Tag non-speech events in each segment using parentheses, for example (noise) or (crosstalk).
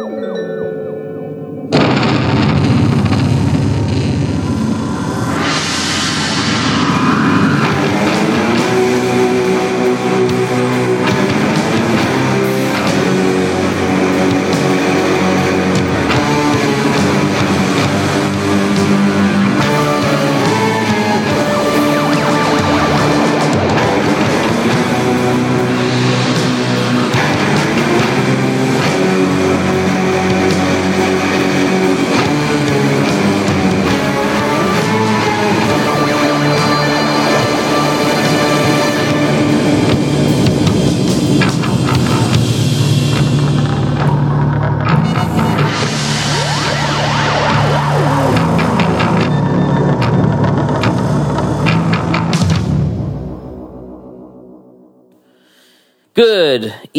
Good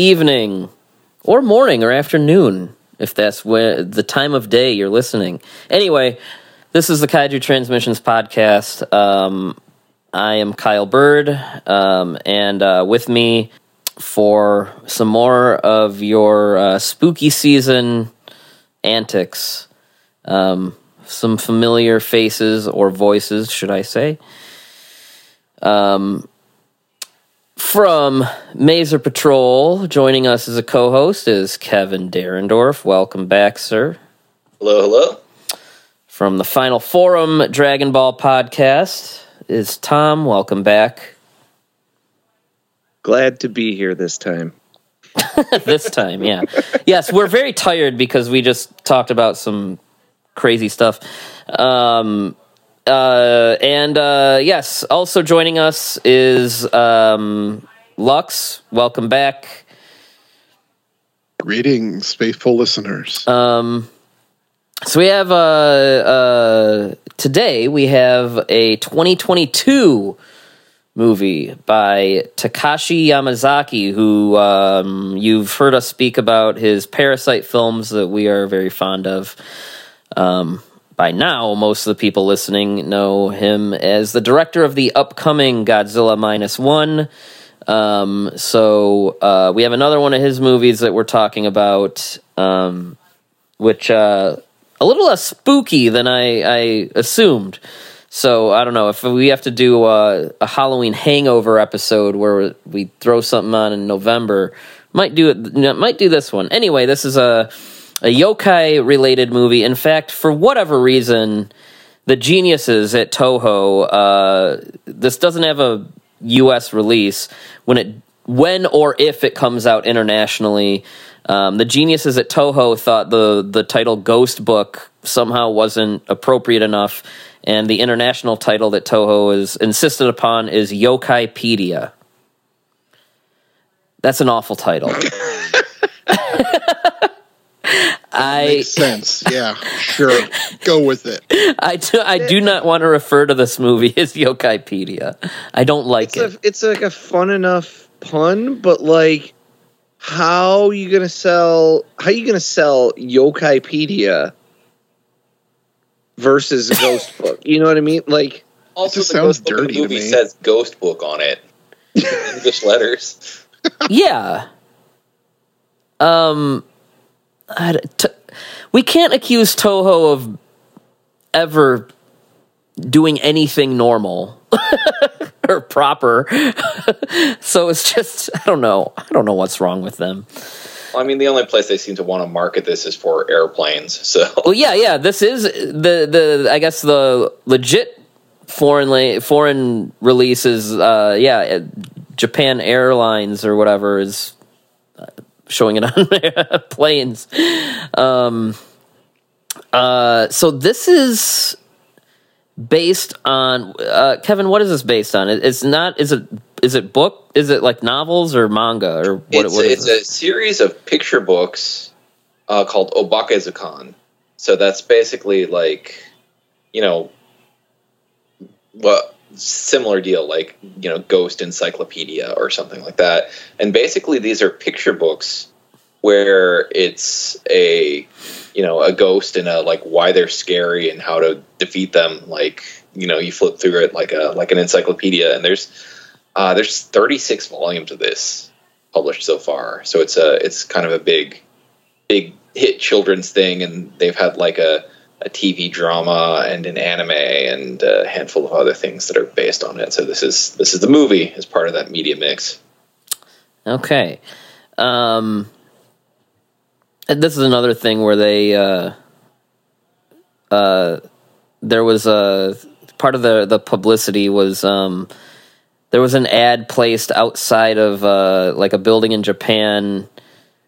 evening, or morning, or afternoon, if that's when the time of day you're listening. Anyway, this is the Kaiju Transmissions podcast. Um, I am Kyle Byrd, um, and uh, with me for some more of your uh, spooky season antics, um, some familiar faces or voices, should I say? Um, from Maser Patrol, joining us as a co-host is Kevin Derendorf. Welcome back, sir. Hello, hello. From the Final Forum Dragon Ball podcast is Tom. Welcome back. Glad to be here this time. (laughs) this time, yeah. Yes, we're very tired because we just talked about some crazy stuff. Um, uh, and uh, yes, also joining us is um, Lux. Welcome back. Greetings, faithful listeners. Um, so we have uh, uh, today we have a 2022 movie by Takashi Yamazaki, who um, you've heard us speak about his Parasyte films that we are very fond of. Um, by now, most of the people listening know him as the director of the upcoming Godzilla Minus One. Um, so uh, we have another one of his movies that we're talking about, um, which uh, a little less spooky than I, I assumed. So I don't know if we have to do a, a Halloween hangover episode where we throw something on in November. Might do it. Might do this one anyway. This is a a yokai related movie. In fact, for whatever reason, the geniuses at Toho, uh, this doesn't have a U.S. release when it when or if it comes out internationally. Um, the geniuses at Toho thought the the title Ghost Book somehow wasn't appropriate enough, and the international title that Toho is insisted upon is Yokaipedia. That's an awful title. (laughs) (laughs) I Makes sense. Yeah, sure. Go with it. I do, I do not want to refer to this movie (laughs) as Yokaipedia. I don't like It's it. a, it's like a fun enough pun, but like, how are you gonna sell? How are you gonna sell Yokaipedia versus (laughs) Ghost Book? You know what I mean? Like, Also, just the sounds Ghost Book of dirty the to movie me. says Ghost Book on it. (laughs) English letters. yeah. Um, I, t- we can't accuse Toho of ever doing anything normal (laughs) or proper. (laughs) so it's just I don't know. I don't know what's wrong with them. I mean, the only place they seem to want to market this is for airplanes. So Well, yeah, yeah. This is the the I guess the legit foreign la- foreign release is uh, yeah, Japan Airlines or whatever is showing it (laughs) on planes. Um, uh, so this is based on uh, Kevin. What is this based on? It, it's not. Is it? Is it book? Is it like novels or manga or what? it's, what is it's this? a series of picture books uh, called Obakezukan. So that's basically like, you know, what similar deal like you know Ghost Encyclopedia or something like that. And basically, these are picture books where it's a you know a ghost and a like why they're scary and how to defeat them. Like you know, you flip through it like a like an encyclopedia, and there's uh, there's 36 volumes of this published so far. So it's a it's kind of a big big hit children's thing, and they've had like a a TV drama and an anime and a handful of other things that are based on it. So this is this is the movie as part of that media mix. Okay. Um, this is another thing where they uh, uh, there was a part of the the publicity was um, there was an ad placed outside of uh, like a building in Japan,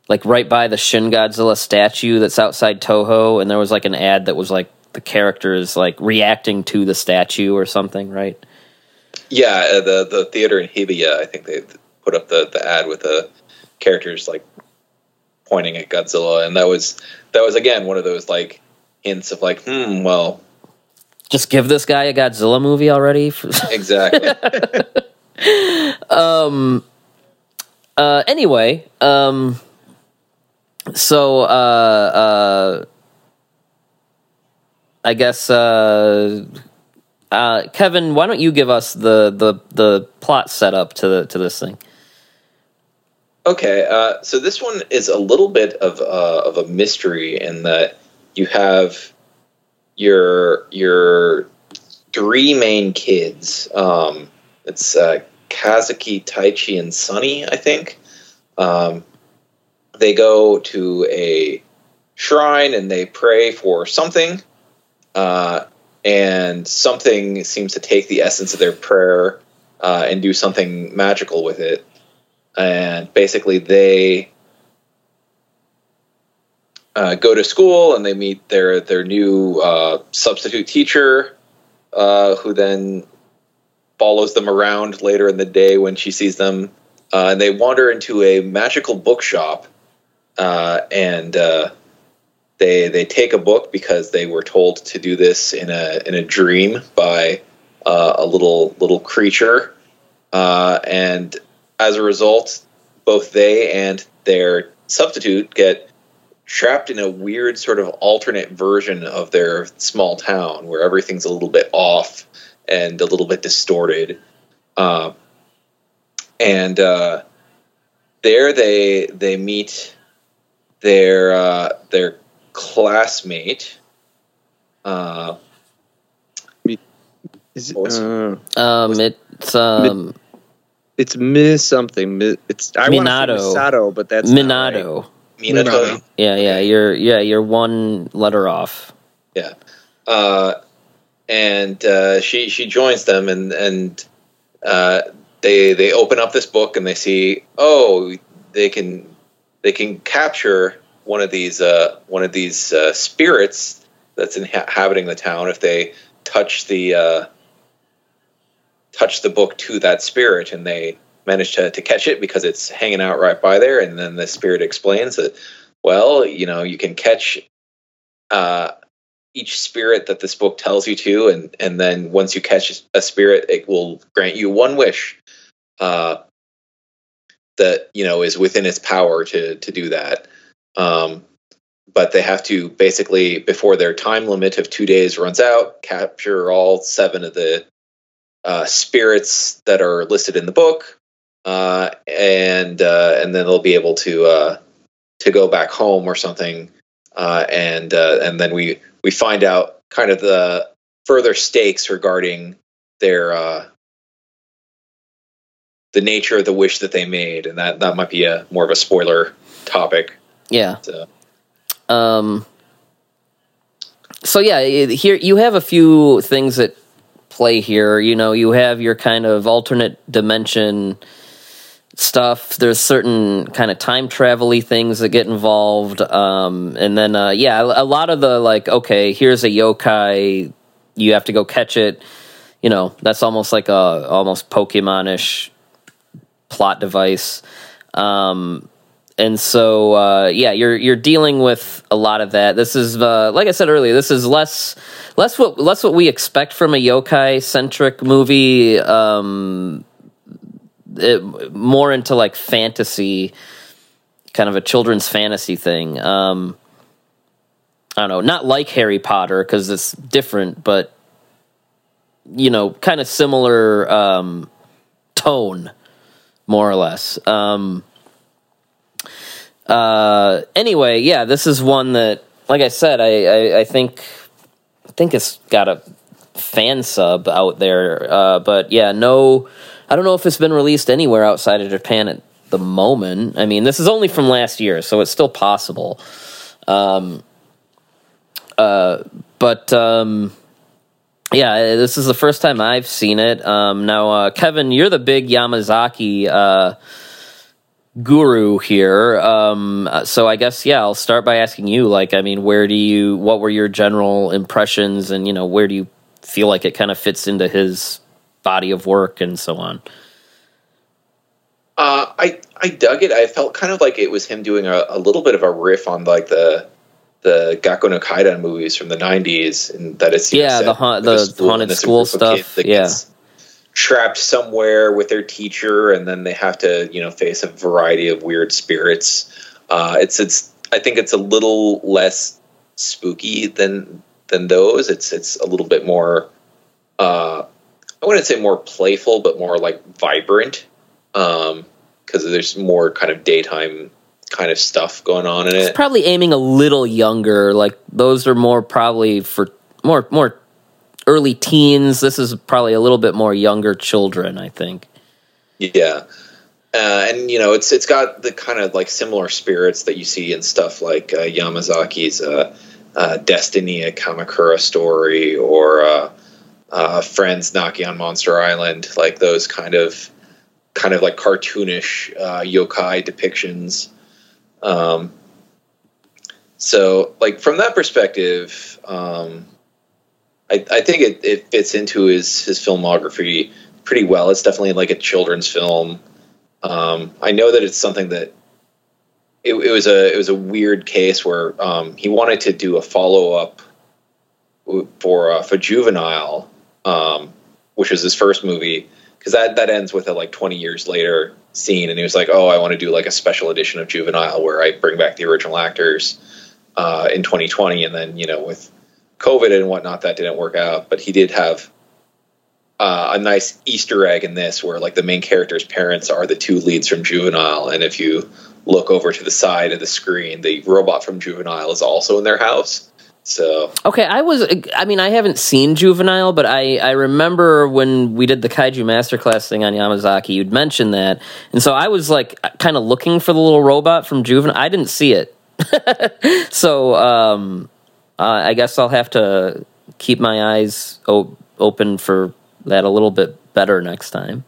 like right by the Shin Godzilla statue that's outside Toho, and there was like an ad that was like the characters like reacting to the statue or something, right? Yeah, uh, the the theater in Hibiya, I think they put up the the ad with the characters like pointing at Godzilla, and that was that was again one of those like hints of like, hmm, well, Just give this guy a Godzilla movie already. (laughs) exactly. (laughs) um. uh, anyway, um, so uh, uh, I guess uh, uh, Kevin, why don't you give us the the the plot setup to the to this thing? Okay, uh, so this one is a little bit of uh, of a mystery in that you have your your three main kids. Um, it's uh, Kazuki, Taichi, and Sunny. I think um, they go to a shrine and they pray for something, uh, and something seems to take the essence of their prayer uh, and do something magical with it and basically they uh, go to school and they meet their their new uh, substitute teacher, uh, who then follows them around later in the day when she sees them, uh, and they wander into a magical bookshop, uh, and uh, they they take a book because they were told to do this in a in a dream by a little little creature, and as a result, both they and their substitute get trapped in a weird sort of alternate version of their small town where everything's a little bit off and a little bit distorted. Uh, and uh, there they they meet their uh, their classmate. Uh, Is it, What was- uh, Um, it's um, it's Miss something. It's I want to Minato. say Misato, but that's not right. Minato. Minato. Minato. Yeah, yeah, you're yeah, you're one letter off. Yeah, uh, and uh, she she joins them, and and uh, they they open up this book and they see oh they can they can capture one of these uh, one of these uh, spirits that's inhabiting the town if they touch the uh, touch the book to that spirit, and they manage to, to catch it because it's hanging out right by there, and then the spirit explains that well you know you can catch. Uh, each spirit that this book tells you to, and and then once you catch a spirit, it will grant you one wish. Uh, that you know is within its power to to do that. Um, but they have to basically before their time limit of two days runs out, capture all seven of the uh, spirits that are listed in the book, uh, and uh, and then they'll be able to uh, to go back home or something. Uh, and uh, and then we we find out kind of the further stakes regarding their uh, the nature of the wish that they made, and that that might be a more of a spoiler topic. Yeah. So, Um. So yeah, here you have a few things that play here. You know, you have your kind of alternate dimension stuff. There's certain kind of time travel-y things that get involved. Um, and then uh, yeah, a lot of the like, okay, here's a yokai, you have to go catch it. You know, that's almost like a almost Pokemon-ish plot device. Um, and so uh, yeah, you're you're dealing with a lot of that. This is uh, like I said earlier. This is less less what less what we expect from a yokai centric movie. Um, it, more into like fantasy, kind of a children's fantasy thing. Um, I don't know, not like Harry Potter because it's different, but you know, kind of similar um, tone, more or less. Um, uh, anyway, yeah, this is one that, like I said, I, I, I think I think it's got a fan sub out there, uh, but yeah, no, I don't know if it's been released anywhere outside of Japan at the moment. I mean, this is only from last year, so it's still possible. Um, uh, but um, yeah, this is the first time I've seen it. Um, now, uh, Kevin, you're the big Yamazaki uh, guru here. Um, so I guess yeah, I'll start by asking you. Like, I mean, where do you? What were your general impressions, and you know, where do you feel like it kind of fits into his body of work and so on? Uh, I I dug it. I felt kind of like it was him doing a, a little bit of a riff on like the the Gakko no Kaidan movies from the '90s, and that it's know, Yeah, the ha- the school, haunted school group of kids stuff, yeah. gets trapped somewhere with their teacher, and then they have to you know face a variety of weird spirits. Uh, it's it's I think it's a little less spooky than than those. It's it's a little bit more. Uh, I wouldn't say more playful, but more like vibrant, because there's more kind of daytime kind of stuff going on in It's it. probably aiming a little younger. Like those are more probably for more more early teens. This is probably a little bit more younger children. I think. Yeah. Uh, and you know it's it's got the kind of like similar spirits that you see in stuff like uh, Yamazaki's uh, uh, Destiny, a Kamakura story, or uh, uh, Friends knocking on Monster Island, like those kind of kind of like cartoonish yokai depictions. Um, so like from that perspective, um, I, I think it, it fits into his his filmography pretty well. It's definitely like a children's film. Um, I know that it's something that it, it was a it was a weird case where um, he wanted to do a follow up for uh, for Juvenile, um, which was his first movie, because that that ends with a like twenty years later scene, and he was like, "Oh, I want to do like a special edition of Juvenile where I bring back the original actors uh, in 2020," and then you know with COVID and whatnot, that didn't work out, but he did have uh, a nice Easter egg in this, where like the main character's parents are the two leads from Juvenile, and if you look over to the side of the screen, the robot from Juvenile is also in their house. So Okay, I was. I mean, I haven't seen Juvenile, but I I remember when we did the Kaiju Masterclass thing on Yamazaki, you'd mentioned that, and so I was like kind of looking for the little robot from Juvenile. I didn't see it, (laughs) so um, uh, I guess I'll have to keep my eyes o- open for that a little bit better next time.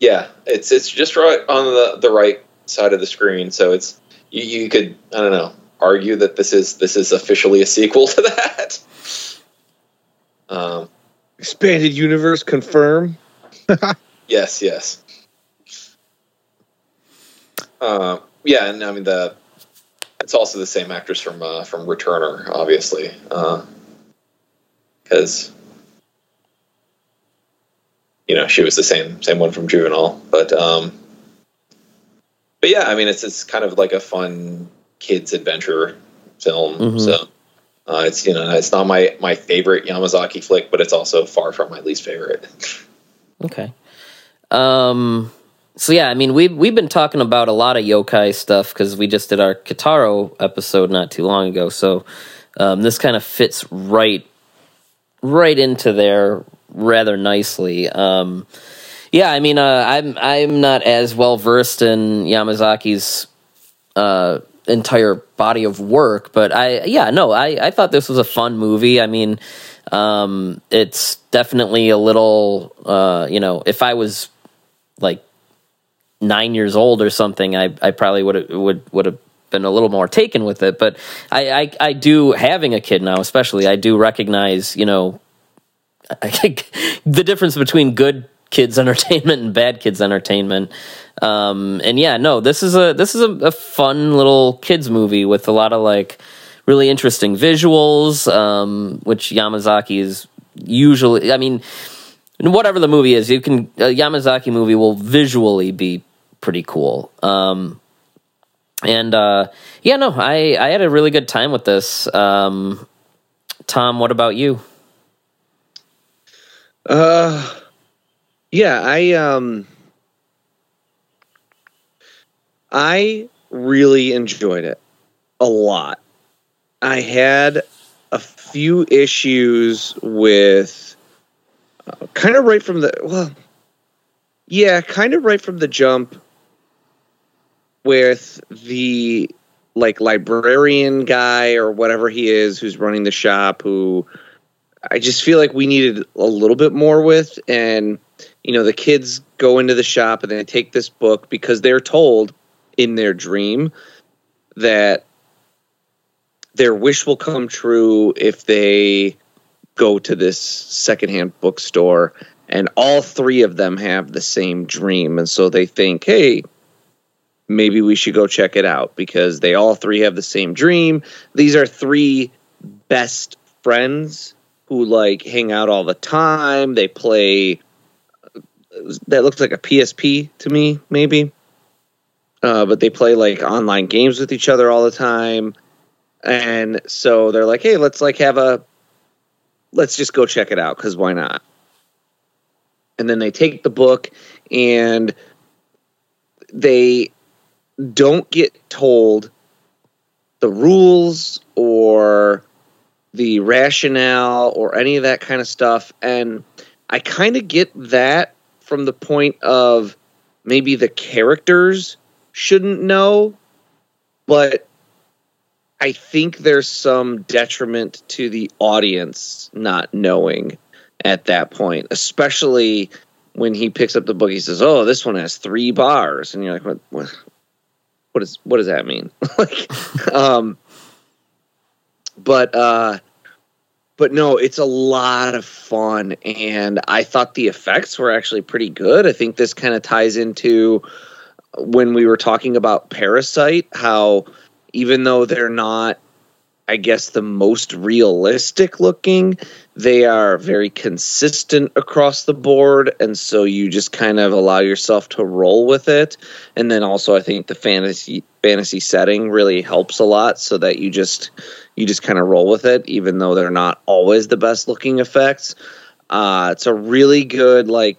yeah, it's it's just right on the the right side of the screen. So it's you, you could I don't know argue that this is this is officially a sequel (laughs) to that. Um, Expanded universe confirm. (laughs) Yes, yes. Uh, yeah, and I mean the it's also the same actress from uh, from Returner, obviously, because you know she was the same same one from Juvenile, but um, but yeah, I mean it's it's kind of like a fun kids adventure film, Mhm. so. Uh, it's you know it's not my my favorite Yamazaki flick, but it's also far from my least favorite. Okay. Um. So yeah, I mean we've we've been talking about a lot of yokai stuff because we just did our Kitaro episode not too long ago. So um, this kind of fits right right into there rather nicely. Um, yeah, I mean uh, I'm I'm not as well versed in Yamazaki's uh, entire body of work, but I yeah no I I thought this was a fun movie. I mean. Um, it's definitely a little, uh, you know, if I was like nine years old or something, I, I probably would would would have been a little more taken with it. But I, I, I do having a kid now, especially, I do recognize, you know, (laughs) the difference between good kids (laughs) entertainment and bad kids entertainment. Um, and yeah, no, this is a this is a, a fun little kids movie with a lot of like really interesting visuals, um, which Yamazaki is usually. I mean, whatever the movie is, you can a Yamazaki movie will visually be pretty cool. Um, and uh, yeah, no, I I had a really good time with this. Um, Tom, what about you? Uh, yeah, I um, I really enjoyed it a lot. I had a few issues with uh, kind of right from the well, yeah, kind of right from the jump with the like librarian guy or whatever he is who's running the shop who I just feel like we needed a little bit more with. And you know the kids go into the shop and they take this book because they're told in their dream that their wish will come true if they go to this secondhand bookstore. And all three of them have the same dream. And so they think hey maybe we should go check it out because they all three have the same dream. These are three best friends who like hang out all the time. They play that looks like a psp to me maybe. Uh, but they play like online games with each other all the time. And so they're like hey let's like have a let's just go check it out because why not? And then they take the book and they don't get told the rules or the rationale or any of that kind of stuff and i kind of get that from the point of maybe the characters shouldn't know but i think there's some detriment to the audience not knowing at that point, especially when he picks up the book. He says, "Oh, this one has three bars," and you're like, "What? What, what is? What does that mean?" (laughs) like, um, but uh, but no, it's a lot of fun, and I thought the effects were actually pretty good. I think this kind of ties into when we were talking about Parasyte, how even though they're not I guess the most realistic looking. They are very consistent across the board, and so you just kind of allow yourself to roll with it. And then also, I think the fantasy fantasy setting really helps a lot, so that you just you just kind of roll with it, even though they're not always the best looking effects. Uh, it's a really good like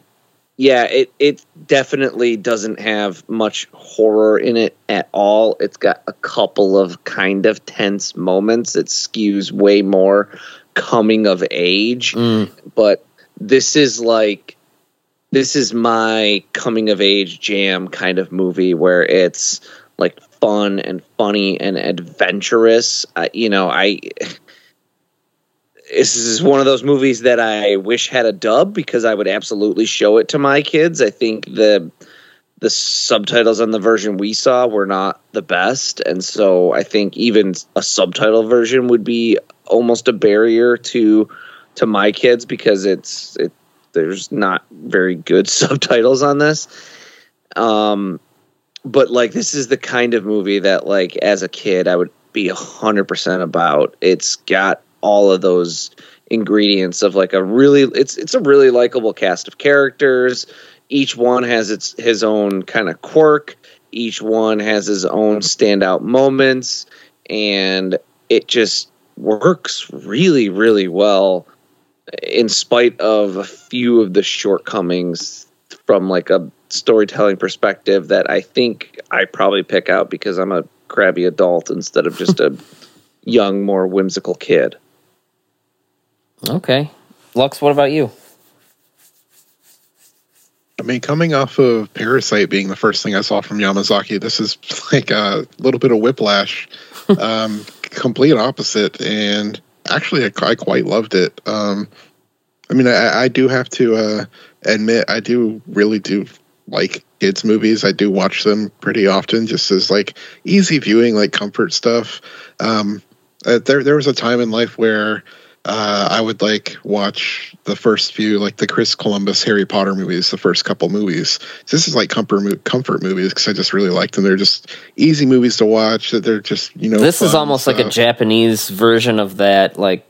yeah, it it definitely doesn't have much horror in it at all. It's got a couple of kind of tense moments. It skews way more coming of age, Mm. but this is like this is my coming of age jam kind of movie where it's like fun and funny and adventurous. Uh, you know, I this is one of those movies that I wish had a dub because I would absolutely show it to my kids. I think the the subtitles on the version we saw were not the best, and so I think even a subtitle version would be almost a barrier to to my kids because it's it there's not very good (laughs) subtitles on this. Um, but like this is the kind of movie that like as a kid I would be a hundred percent about. It's got all of those ingredients of like a really it's it's a really likable cast of characters. Each one has its his own kind of quirk. Each one has his own standout moments, and it just works really really well in spite of a few of the shortcomings from like a storytelling perspective that I think I probably pick out because I'm a crabby adult instead of just a (laughs) young, more whimsical kid. Okay. Lux, what about you? I mean, coming off of Parasyte being the first thing I saw from Yamazaki, this is (laughs) like a little bit of whiplash, (laughs) um, complete opposite. And actually, I, I quite loved it. Um, I mean, I, I do have to uh, admit, I do really do like kids' movies. I do watch them pretty often, just as like easy viewing, like comfort stuff. Um, uh, there, there was a time in life where uh, I would like watch the first few, like the Chris Columbus Harry Potter movies, the first couple movies. This is like comfort comfort movies because I just really like them. They're just easy movies to watch. That they're just you know. this is fun almost like a. Japanese version of that, like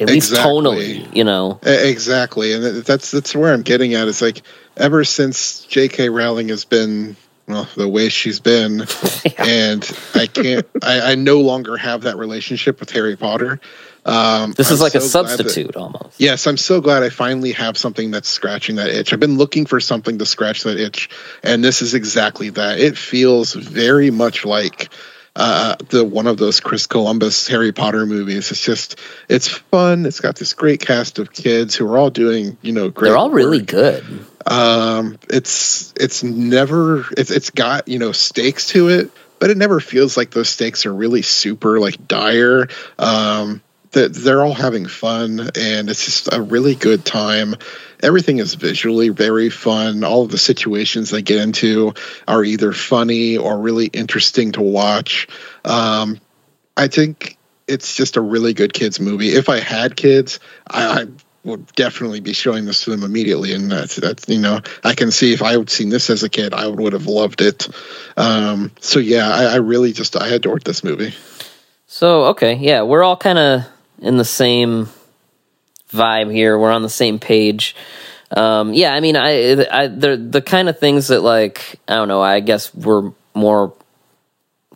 at least Exactly. tonally, you know. Exactly, and that's that's where I'm getting at. Is like ever since J.K. Rowling has been well, the way she's been, (laughs) and I can't. I, I no longer have that relationship with Harry Potter. Um, This is I'm like a so that- substitute almost. Yes, I'm so glad I finally have something that's scratching that itch. I've been looking for something to scratch that itch, and this is exactly that. It feels very much like uh, the one of those Chris Columbus Harry Potter movies. It's just it's fun. It's got this great cast of kids who are all doing you know great. They're all really work. good. Um, it's it's never it's it's got you know stakes to it, but it never feels like those stakes are really super like dire. Um, that they're all having fun, and it's just a really good time. Everything is visually very fun. All of the situations they get into are either funny or really interesting to watch. Um, I think it's just a really good kids movie. If I had kids, I, I would definitely be showing this to them immediately, and that's that's you know I can see if I had seen this as a kid, I would have loved it. Um, so yeah, I, I really just I adored this movie. So okay, yeah, we're all kind of in the same vibe here. We're on the same page. Um, yeah, I mean, I, I, they're the kind of things that like I don't know. I guess we're more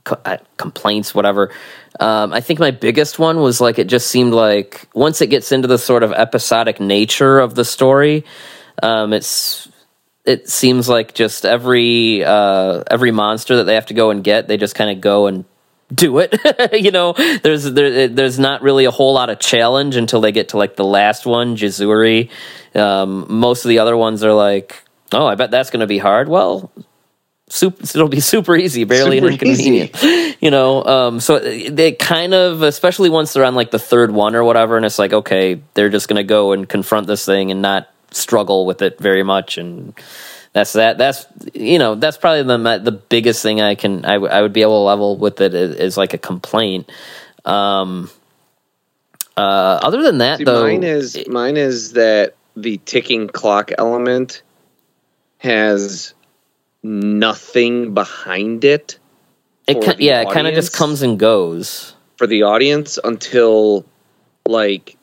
co- uh, complaints, whatever. Um, I think my biggest one was like it just seemed like once it gets into the sort of episodic nature of the story, um, it's it seems like just every uh, every monster that they have to go and get, they just kind of go and do it. (laughs) you know, there's there, there's not really a whole lot of challenge until they get to like the last one, Jizuri. Um, most of the other ones are like, oh, I bet that's going to be hard. Well, super, it'll be (laughs) super easy, barely Super an inconvenience. (laughs) you know, um, so they kind of, especially once they're on like the third one or whatever, and it's like, okay, they're just going to go and confront this thing and not struggle with it very much and that's that that's you know that's probably the the biggest thing i can i, w- I would be able to level with it is, is like a complaint. Um uh other than that See, though mine is mine is that the ticking clock element has nothing behind it it for ki- the yeah it kind of just comes and goes. For the audience until like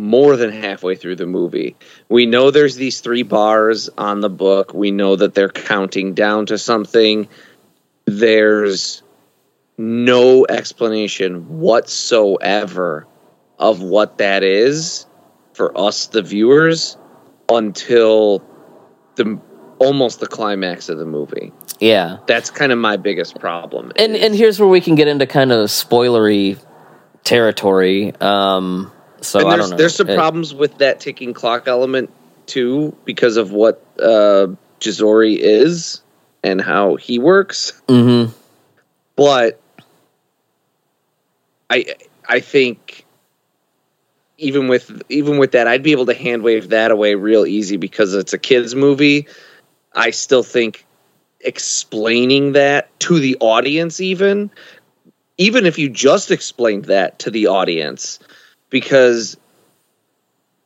more than halfway through the movie. We know there's these three bars on the book. We know that they're counting down to something. There's no explanation whatsoever of what that is for us the viewers until the almost the climax of the movie. yeah That's kind of my biggest problem. and is- and here's where we can get into kind of spoilery territory um so and i there's, don't know There's some It- problems with that ticking clock element too, because of what uh, Jizori is and how he works. mhm. But I I think even with even with that, I'd be able to hand wave that away real easy because it's a kids movie. I still think explaining that to the audience, even even if you just explained that to the audience, because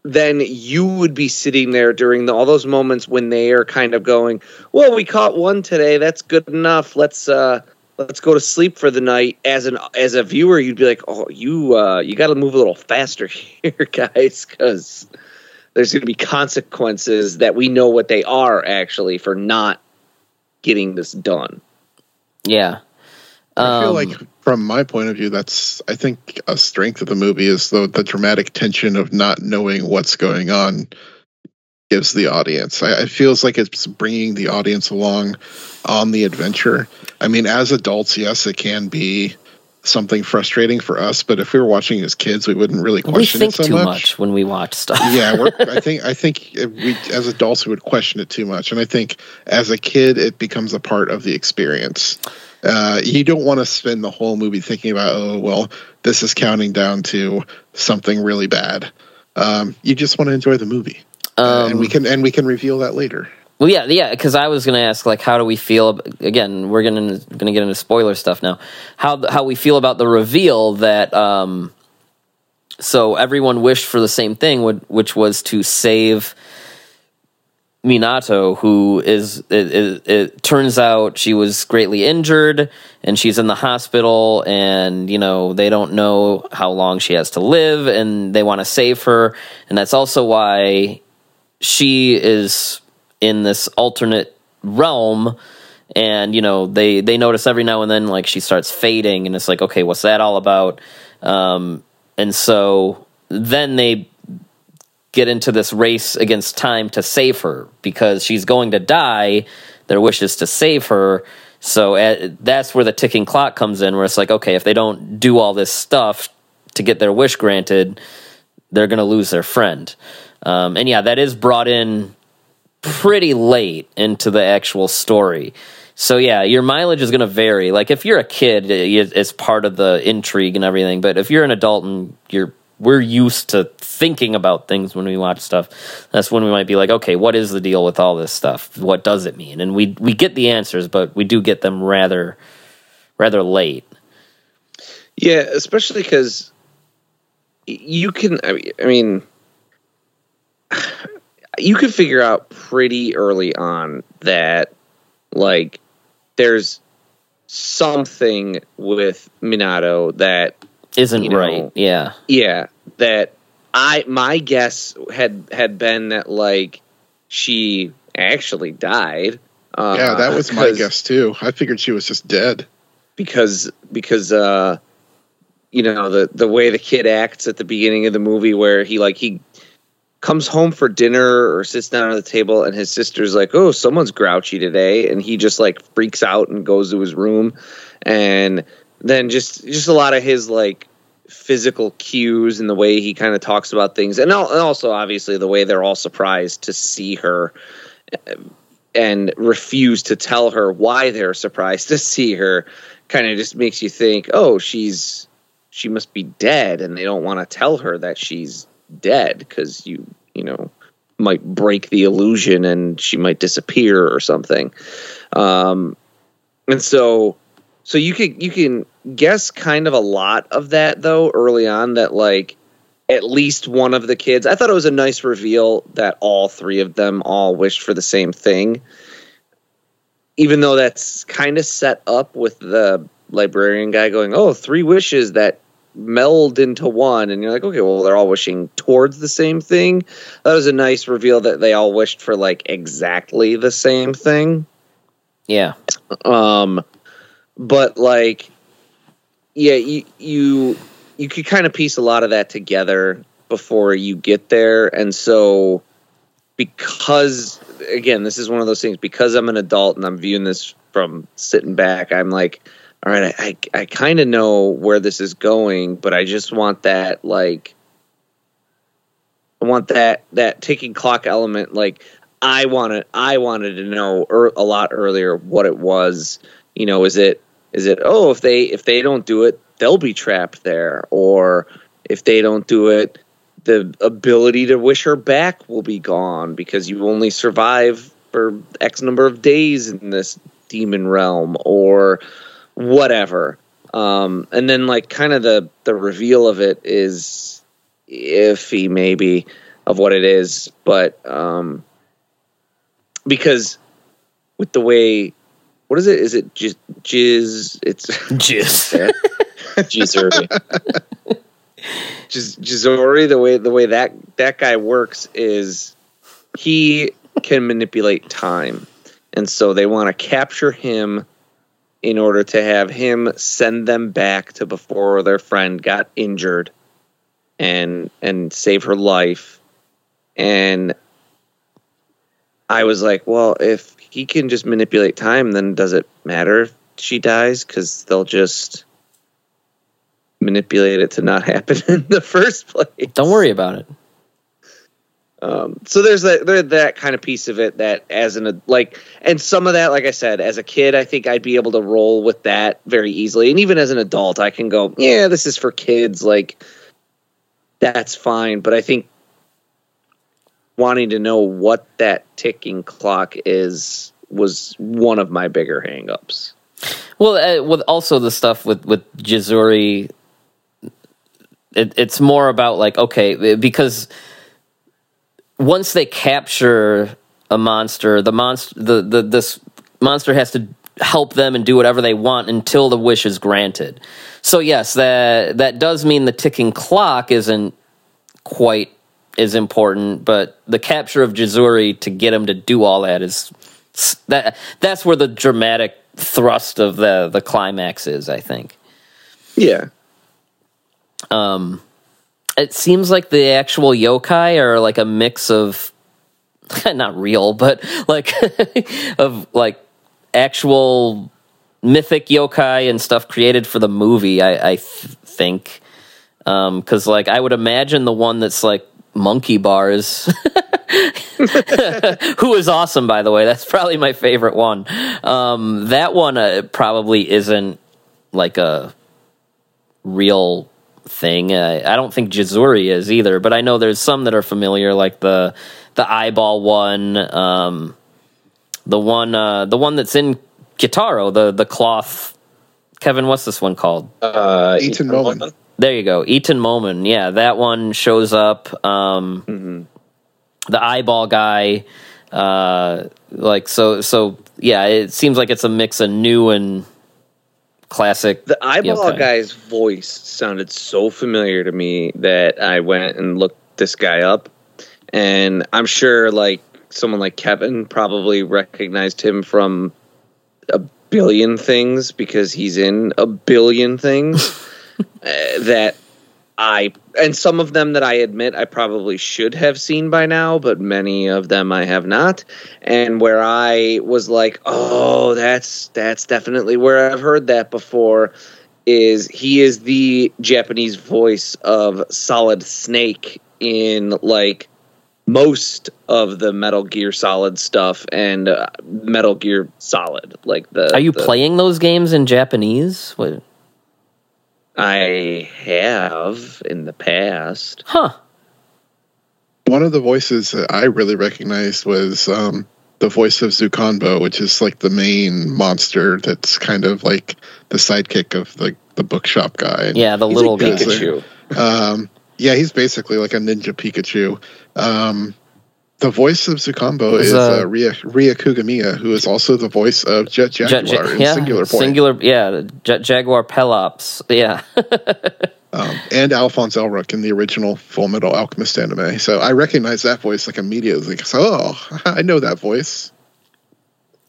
then you would be sitting there during the, all those moments when they are kind of going, "Well, we caught one today. That's good enough. Let's uh, let's go to sleep for the night." As an as a viewer, you'd be like, "Oh, you uh, you got to move a little faster (laughs) here, guys, because there's going to be consequences that we know what they are actually for not getting this done." yeah I feel Um, like, from my point of view, that's I think a strength of the movie is the the dramatic tension of not knowing what's going on gives the audience. I, it feels like it's bringing the audience along on the adventure. I mean, as adults, yes, it can be something frustrating for us, but if we were watching as kids, we wouldn't really we question think it so too much. much when we watch stuff yeah, we're, (laughs) I think I think we as adults we would question it too much, and I think as a kid it becomes a part of the experience. Uh, you don't want to spend the whole movie thinking about oh well this is counting down to something really bad. Um, you just want to enjoy the movie, Uh, and we can and we can reveal that later. Well, yeah, yeah. Because I was going to ask, like, how do we feel? Again, we're going to going to get into spoiler stuff now. How how we feel about the reveal that um, so everyone wished for the same thing, which was to save Minato, who is it, it, it turns out she was greatly injured and she's in the hospital, and you know they don't know how long she has to live, and they want to save her, and that's also why she is in this alternate realm and you know they they notice every now and then like she starts fading, and it's like, okay, what's that all about? Um, and so then they get into this race against time to save her because she's going to die. Their wish is to save her. So uh, that's where the ticking clock comes in, where it's like, okay, if they don't do all this stuff to get their wish granted, they're going to lose their friend. Um, and yeah, that is brought in pretty late into the actual story. So yeah, your mileage is going to vary. Like if you're a kid, it's part of the intrigue and everything. But if you're an adult and you're we're used to thinking about things when we watch stuff. That's when we might be like, okay, what is the deal with all this stuff? What does it mean? And we we get the answers, but we do get them rather rather late. Yeah, especially because you can. I mean, (sighs) you can figure out pretty early on that, like, there's something with Minato that isn't you know, right. Yeah. Yeah. That I my guess had had been that like she actually died. Uh, yeah, that was my guess too. I figured she was just dead. Because because uh you know the the way the kid acts at the beginning of the movie where he like he comes home for dinner or sits down at the table and his sister's like, "Oh, someone's grouchy today." And he just like freaks out and goes to his room and then just just a lot of his like physical cues and the way he kind of talks about things and also obviously the way they're all surprised to see her uh, and refuse to tell her why they're surprised (laughs) to see her kind of just makes you think oh she's she must be dead and they don't want to tell her that she's dead because you you know might break the illusion and she might disappear or something. Um and so so you can you can guess kind of a lot of that though early on that like at least one of the kids. I thought it was a nice reveal that all three of them all wished for the same thing. Even though that's kind of set up with the librarian guy going, "Oh, three wishes that meld into one," and you're like, "Okay, well, they're all wishing towards the same thing." That was a nice reveal that they all wished for like exactly the same thing. Yeah. Um but like yeah you you you could kind of piece a lot of that together before you get there. And so because again this is one of those things because i'm an adult and i'm viewing this from sitting back i'm like all right i i, I kind of know where this is going but i just want that like i want that that ticking clock element. Like i wanted i wanted to know er, a lot earlier what it was you know is it is it oh if they if they don't do it they'll be trapped there. Or if they don't do it the ability to wish her back will be gone because you only survive for x number of days in this demon realm or whatever. Um, and then like kind of the the reveal of it is iffy maybe of what it is but um because with the way what is it? Is it jizz? jizz it's (laughs) jizz. Jizzori, the way the way that that guy works is he can manipulate time, and so they want to capture him in order to have him send them back to before their friend got injured and and save her life and I was like, well, if he can just manipulate time, then does it matter if she dies? Because they'll just manipulate it to not (laughs) happen in the first place. Don't worry about it. Um, so there's that there's that kind of piece of it that as an like and some of that like I said as a kid I think I'd be able to roll with that very easily and even as an adult I can go yeah this is for kids like that's fine but I think wanting to know what that ticking clock is was one of my bigger hangups. Well, uh, with also the stuff with with Jizzuri, it, it's more about like okay, because once they capture a monster, the monster, the, the this monster has to help them and do whatever they want until the wish is granted. So yes, that that does mean the ticking clock isn't quite is important, but the capture of Jizzuri to get him to do all that is that that's where the dramatic thrust of the the climax is. I think. Yeah. Um, it seems like the actual yokai are like a mix of (laughs) not real, but like (laughs) of like actual mythic yokai and stuff created for the movie. I, I th- think because um, like I would imagine the one that's like monkey bars. (laughs) Who is awesome, by the way. That's probably my favorite one. Um, that one uh, probably isn't like a real thing. Uh, I don't think Jizuri is either, but I know there's some that are familiar, like the the eyeball one, um, the one uh, the one that's in Kitaro, the the cloth. Kevin, what's this one called? Uh, Ittan Momen. There you go, Ittan Momen. Yeah, that one shows up. Um, Mm-hmm. The eyeball guy, uh, like so. So yeah, it seems like it's a mix of new and classic. The eyeball yokai. guy's voice sounded so familiar to me that I went and looked this guy up, and I'm sure like someone like Kevin probably recognized him from a billion things because he's in a billion things (laughs) that I and some of them that I admit I probably should have seen by now, but many of them I have not. And where I was like, "Oh, that's that's definitely where I've heard that before." Is he is the Japanese voice of Solid Snake in like most of the Metal Gear Solid stuff and uh, Metal Gear Solid. Like the Are you the- playing those games in Japanese? What? I have in the past. Huh. One of the voices that I really recognized was um, the voice of Zukonbo, which is like the main monster that's kind of like the sidekick of the, the bookshop guy. Yeah, the He's little like guy. Pikachu. Um, yeah, he's basically like a ninja Pikachu. Um, the voice of Zukonbo Is, is uh, uh, Rie, Rie Kugimiya, who is also the voice of Jet Jaguar Ja- ja- in yeah, Singular Point. Singular, yeah, Ja- Jaguar Pelops. Yeah. (laughs) um, and Alphonse Elric in the original Full Metal Alchemist anime. So I recognize that voice like immediately. So, oh, (laughs) I know that voice.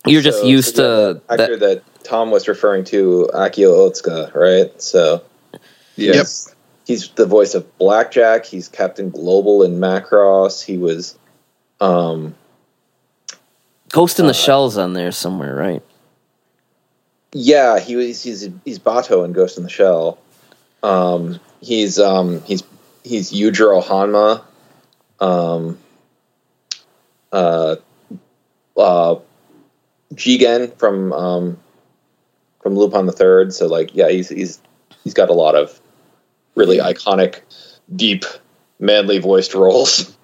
You're just So- used so to the actor that. that, Tom was referring to, Akio Otsuka, right? So Yes. he's the voice of Blackjack. He's Captain Global in Macross. He was, um, Ghost in the uh, Shell's on there somewhere, right? yeah, he was. He's he's Bato in Ghost in the Shell. Um, he's um, he's he's Yujiro Hanma. Um, uh, uh, Jigen from um, from Lupin the Third. So like, yeah, he's he's he's got a lot of really iconic, deep, manly voiced roles. (laughs)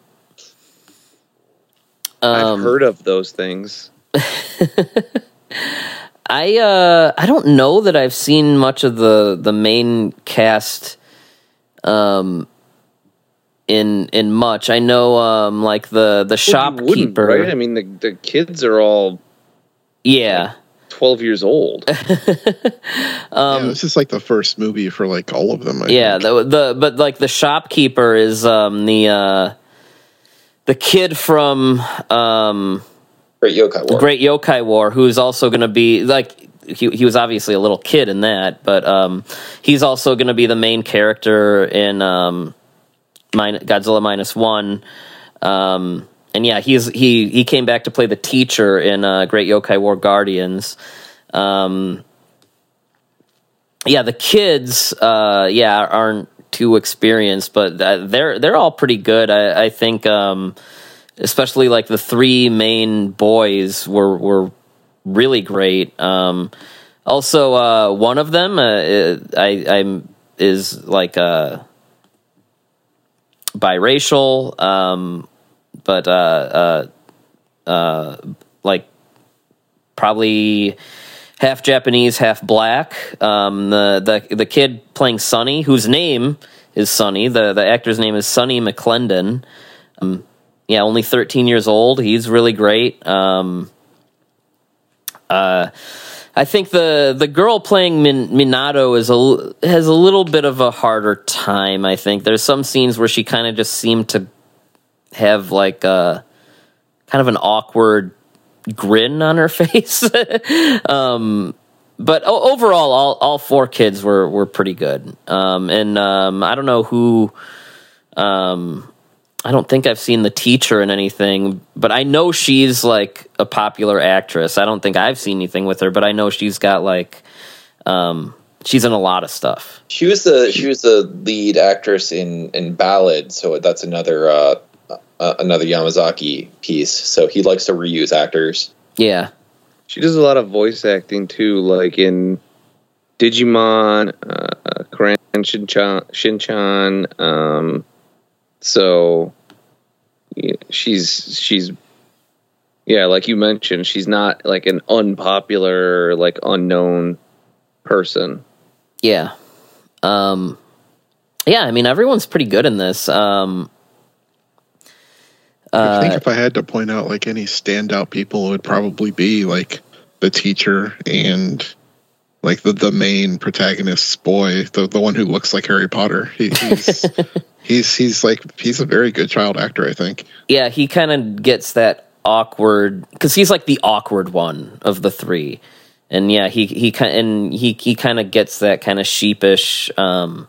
I've Um, heard of those things. (laughs) I uh I don't know that I've seen much of the the main cast um in in much. I know um like the the Well, shopkeeper. right? I mean, the the kids are all yeah. twelve years old. (laughs) Um, yeah, this is like the first movie for like all of them. I Yeah, think. the the but like the shopkeeper is um the uh the kid from um Great yokai war. Great Yokai War, who's also going to be like he he was obviously a little kid in that, but um he's also going to be the main character in um Min- Godzilla minus one. Um and yeah, he's he he came back to play the teacher in uh, Great Yokai War Guardians. Um yeah, the kids, uh, yeah, aren't too experienced, but they're they're all pretty good. I, I think, um, especially like the three main boys were were really great. Um, also, uh, one of them, uh, I I'm is like uh, biracial, um, but uh, uh, like probably half Japanese, half black. Um, the the the kid playing Sonny, whose name is Sonny. The the actor's name is Sonny McClendon. Um, yeah, only 13 years old. He's really great. Um, uh, I think the the girl playing Min, Minato is a has a little bit of a harder time. I think there's some scenes where she kind of just seemed to have like a kind of an awkward grin on her (laughs) face. um, but overall, all all four kids were were pretty good. Um, and um, I don't know who. Um, I don't think I've seen the teacher in anything, but I know she's like a popular actress. I don't think I've seen anything with her, but I know she's got like um, she's in a lot of stuff. She was the she was the lead actress in in Ballad, so that's another uh, uh, another Yamazaki piece. So he likes to reuse actors. Yeah, She does a lot of voice acting too, like in Digimon, uh, Crayon Shinchan. Shinchan um, so yeah, she's she's yeah, like you mentioned, she's not like an unpopular, like unknown person. yeah, um, yeah. I mean, everyone's pretty good in this. Um, I think uh, if I had to point out like any standout people, it would probably be like the teacher and like the the main protagonist's boy, the the one who looks like Harry Potter. He, he's (laughs) he's he's like he's a very good child actor. I think. yeah, he kind of gets that awkward because he's like the awkward one of the three, and yeah, he he kind and he he kind of gets that kind of sheepish, um,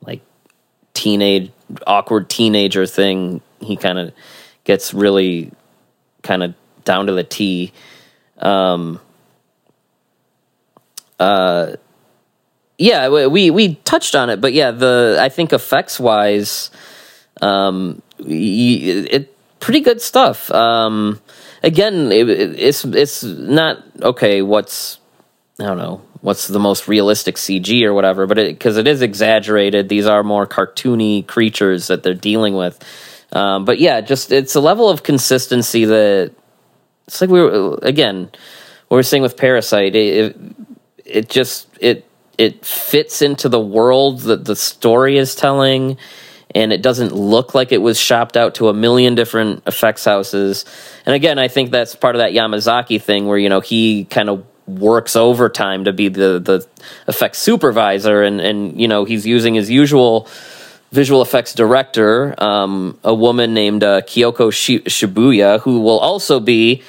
like teenage awkward teenager thing. He kind of gets really kind of down to the T. Um, uh, yeah, we- we touched on it, but yeah, the I think effects wise, um, it pretty good stuff. Um, again, it, it- it's it's not okay. What's I don't know what's the most realistic CG or whatever, but because it, is exaggerated, these are more cartoony creatures that they're dealing with. Um, but yeah, just it's a level of consistency that it's like we were again. What we were saying with Parasyte, it, it, it just it it fits into the world that the story is telling and it doesn't look like it was shopped out to a million different effects houses and again i think that's part of that yamazaki thing where you know he kind of works overtime to be the the effects supervisor and and you know he's using his usual visual effects director um, a woman named uh, kyoko shibuya who will also be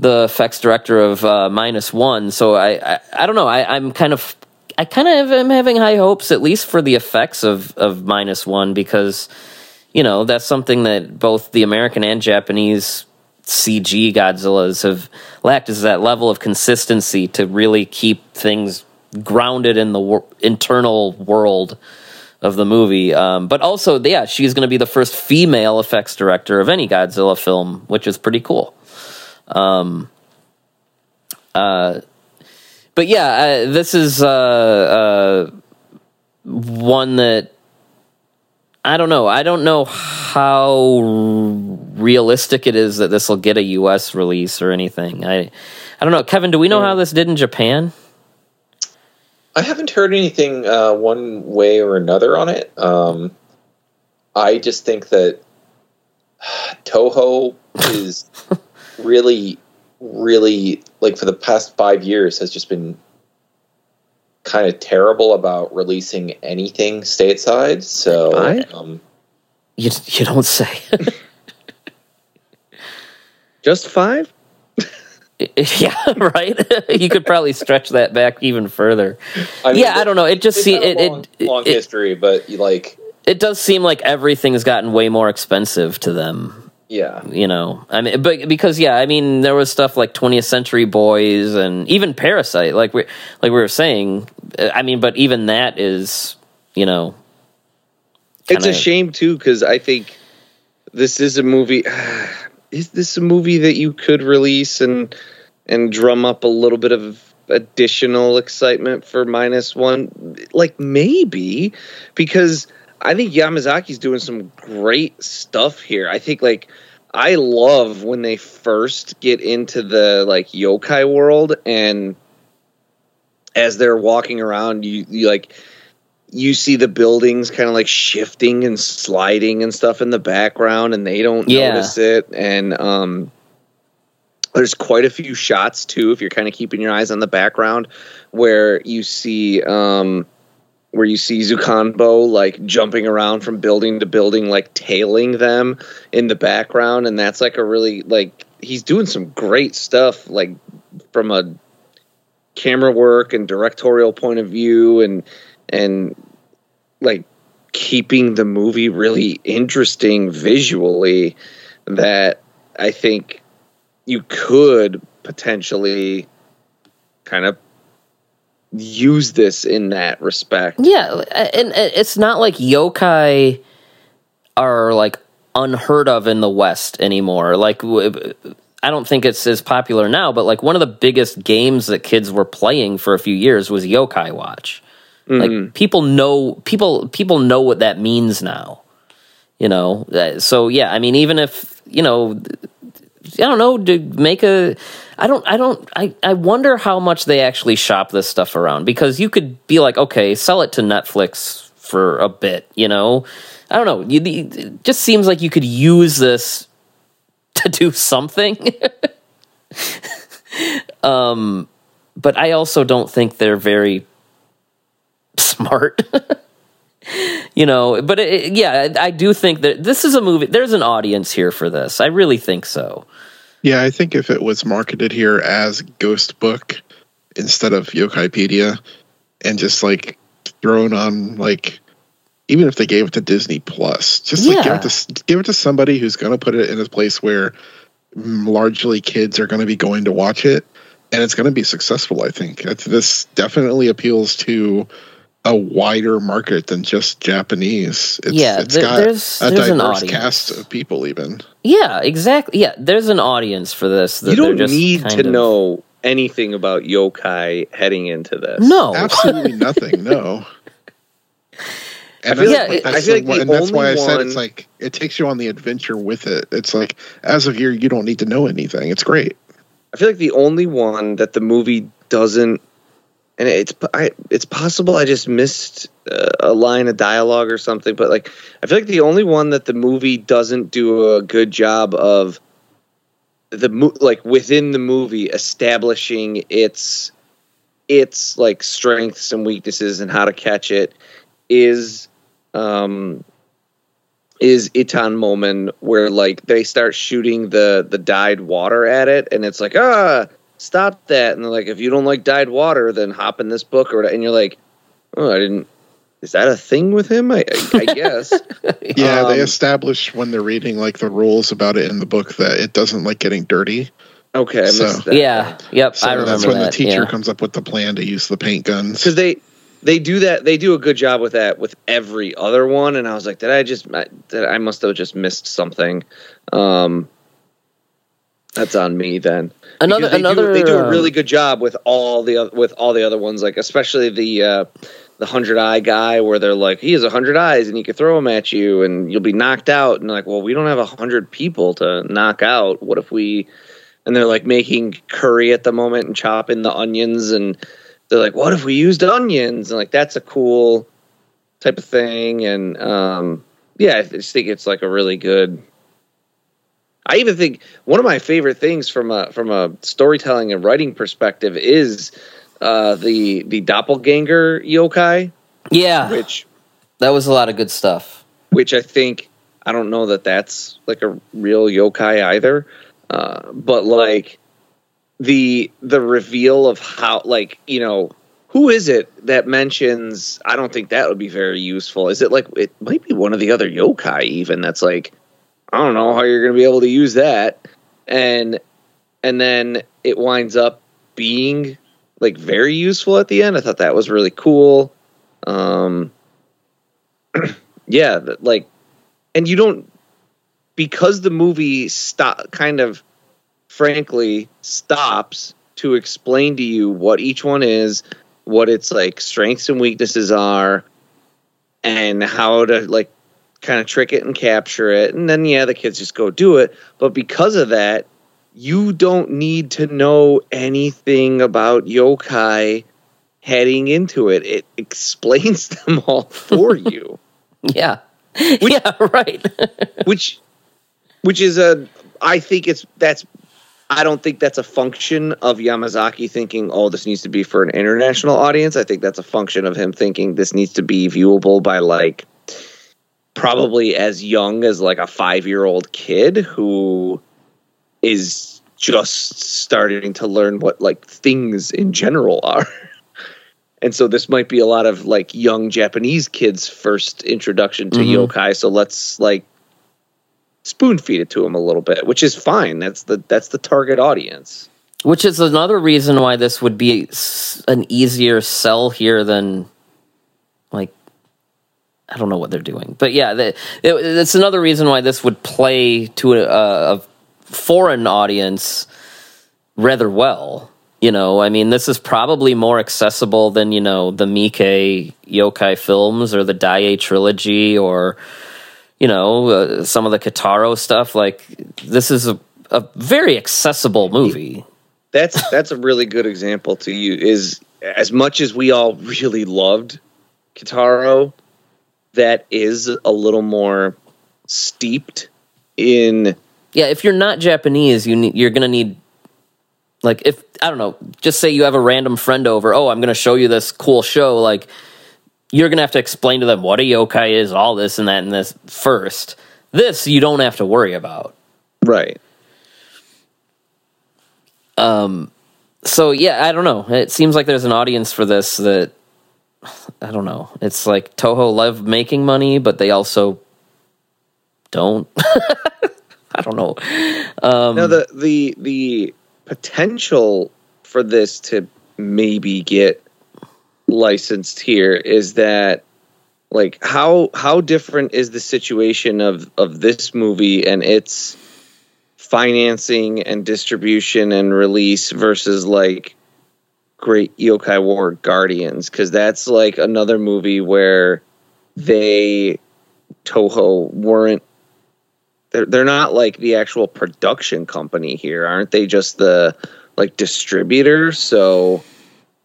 the effects director of uh, minus one. So I, I, I don't know. I, I'm kind of, I kind of am having high hopes, at least for the effects of of minus one, because you know that's something that both the American and Japanese CG Godzillas have lacked is that level of consistency to really keep things grounded in the wor- internal world of the movie. Um, but also, yeah, she's going to be the first female effects director of any Godzilla film, which is pretty cool. Um, uh, but yeah, uh, this is uh, uh, one that I don't know. I don't know how realistic it is that this will get a U.S. release or anything. I, I don't know. Kevin, do we know how this did in Japan? I haven't heard anything uh, one way or another on it. Um, I just think that (sighs) Toho is (laughs) really, really like for the past five years has just been kind of terrible about releasing anything stateside. So, I- um, You you don't say. (laughs) Just five? (laughs) yeah, right. (laughs) you could probably stretch that back even further. I mean, yeah, I don't know. It just seems see it, long, it, long it, history, but like, it does seem like everything's gotten way more expensive to them. yeah, You know, I mean, but because yeah, I mean, there was stuff like 20th Century Boys and even Parasyte, like we like we were saying. uh, I mean, but even that is, you know, It's a shame too because I think this is a movie. (sighs) Is this a movie that you could release and and drum up a little bit of additional excitement for minus one? Like maybe because I think Yamazaki's doing some great stuff here. I think like I love when they first get into the like yokai world and as they're walking around you, you like you see the buildings kind of like shifting and sliding and stuff in the background and they don't Yeah. notice it and um there's quite a few shots too if you're kind of keeping your eyes on the background where you see um where you see Zukanbo like jumping around from building to building like tailing them in the background and that's like a really like he's doing some great stuff like from a camera work and directorial point of view and and like keeping the movie really interesting visually that I think you could potentially kind of use this in that respect. Yeah, and it's not like yokai are like unheard of in the West anymore. Like, I don't think it's as popular now, but like one of the biggest games that kids were playing for a few years was Yokai Watch. Mm-hmm. Like people know people people know what that means now. You know, uh, so yeah, I mean, even if you know, I don't know to make a. I don't. I don't. I. I wonder how much they actually shop this stuff around because you could be like, okay, sell it to Netflix for a bit. You know, I don't know. You, it just seems like you could use this (laughs) to do something. (laughs) um, but I also don't think they're very smart. (laughs) you know, but it, yeah, I do think that this is a movie. There's an audience here for this. I really think so. Yeah, I think if it was marketed here as Ghost Book instead of Yokaipedia and just like thrown on like even if they gave it to Disney Plus, just like give it to give it to somebody who's going to put it in a place where largely kids are going to be going to watch it, and it's going to be successful. I think this definitely appeals to a wider market than just Japanese. It's, yeah, it's got there's, a there's diverse cast of people. Even yeah, exactly. Yeah, there's an audience for this. you don't need to of... know anything about yokai heading into this. No, (laughs) absolutely nothing. No. And I feel that's, like, that's, I feel like the, and that's why I said it's like it takes you on the adventure with it. It's like as of here, you don't need to know anything. It's great. I feel like the only one that the movie doesn't, and it's I, it's possible I just missed uh, a line of dialogue or something, but like I feel like the only one that the movie doesn't do a good job of the mo- like within the movie establishing its its like strengths and weaknesses and how to catch it is um, is Ittan Momen where like they start shooting the the dyed water at it, and it's like ah stop that, and they're like if you don't like dyed water, then hop in this book or and you're like oh I didn't. Is that a thing with him? I, I, I guess. (laughs) yeah, um, they establish when they're reading like the rules about it in the book that it doesn't like getting dirty. Okay, so, Yeah, yep. So I remember that's when that, the teacher yeah. comes up with the plan to use the paint guns because they they do that. They do a good job with that with every other one. And I was like, did I just? Did I must have just missed something. Um, that's on me then. Another they another do, they do a uh, really good job with all the with all the other ones, like especially the uh, the hundred eye guy, where they're like, he has a hundred eyes and he can throw them at you and you'll be knocked out. And like, well, we don't have a hundred people to knock out. What if we? And they're like making curry at the moment and chopping the onions and they're like, what if we used onions? And like, that's a cool type of thing. And um, yeah, I just think it's like a really good. I even think one of my favorite things from a from a storytelling and writing perspective is uh, the the doppelganger yokai. Yeah, which that was a lot of good stuff. Which I think I don't know that that's like a real yokai either, uh, but like the the reveal of how like you know who is it that mentions i don't think that would be very useful is it like it might be one of the other yokai even that's like i don't know how you're going to be able to use that. And and then it winds up being like very useful at the end. I thought that was really cool. Um (clears throat) yeah like and you don't because the movie stop kind of frankly stops to explain to you what each one is, what its like strengths and weaknesses are, and how to like kind of trick it and capture it. And then yeah, the kids just go do it. But because of that, you don't need to know anything about yokai heading into it. It explains (laughs) them all for (laughs) you. yeah. (laughs) Which, yeah, right. which which is a I think it's that's I don't think that's a function of Yamazaki thinking, oh, this needs to be for an international audience. I think that's a function of him thinking this needs to be viewable by like probably as young as like a five year old kid who is just starting to learn what like things in general are. (laughs) And so this might be a lot of like young Japanese kids' first introduction to Mhm. yokai. So let's like spoon feed it to them a little bit, which is fine. That's the that's the target audience. Which is another reason why this would be an easier sell here than, I don't know what they're doing, but yeah, the, it, it's another reason why this would play to a, a foreign audience rather well. You know, I mean, this is probably more accessible than you know the Miike yokai films or the Daiei trilogy or you know uh, some of the Kitaro stuff. Like, this is a, a very accessible movie. That's that's a really good example to you. Is as much as we all really loved Kitaro, that is a little more steeped in Yeah, if you're not Japanese, you need, you're gonna need like if I don't know, just say you have a random friend over. Oh, I'm gonna show you this cool show. Like you're gonna have to explain to them what a yokai is, all this and that and this first. This you don't have to worry about. right. Um so yeah, I don't know. It seems like there's an audience for this that (sighs) I don't know. It's like Toho love making money, but they also don't. (laughs) I don't know. Um, now the the the potential for this to maybe get licensed here is that like how how different is the situation of of this movie and its financing and distribution and release versus like great yokai war guardians because that's like another movie where they toho weren't they're they're not like the actual production company here, aren't they? Just the like distributor. So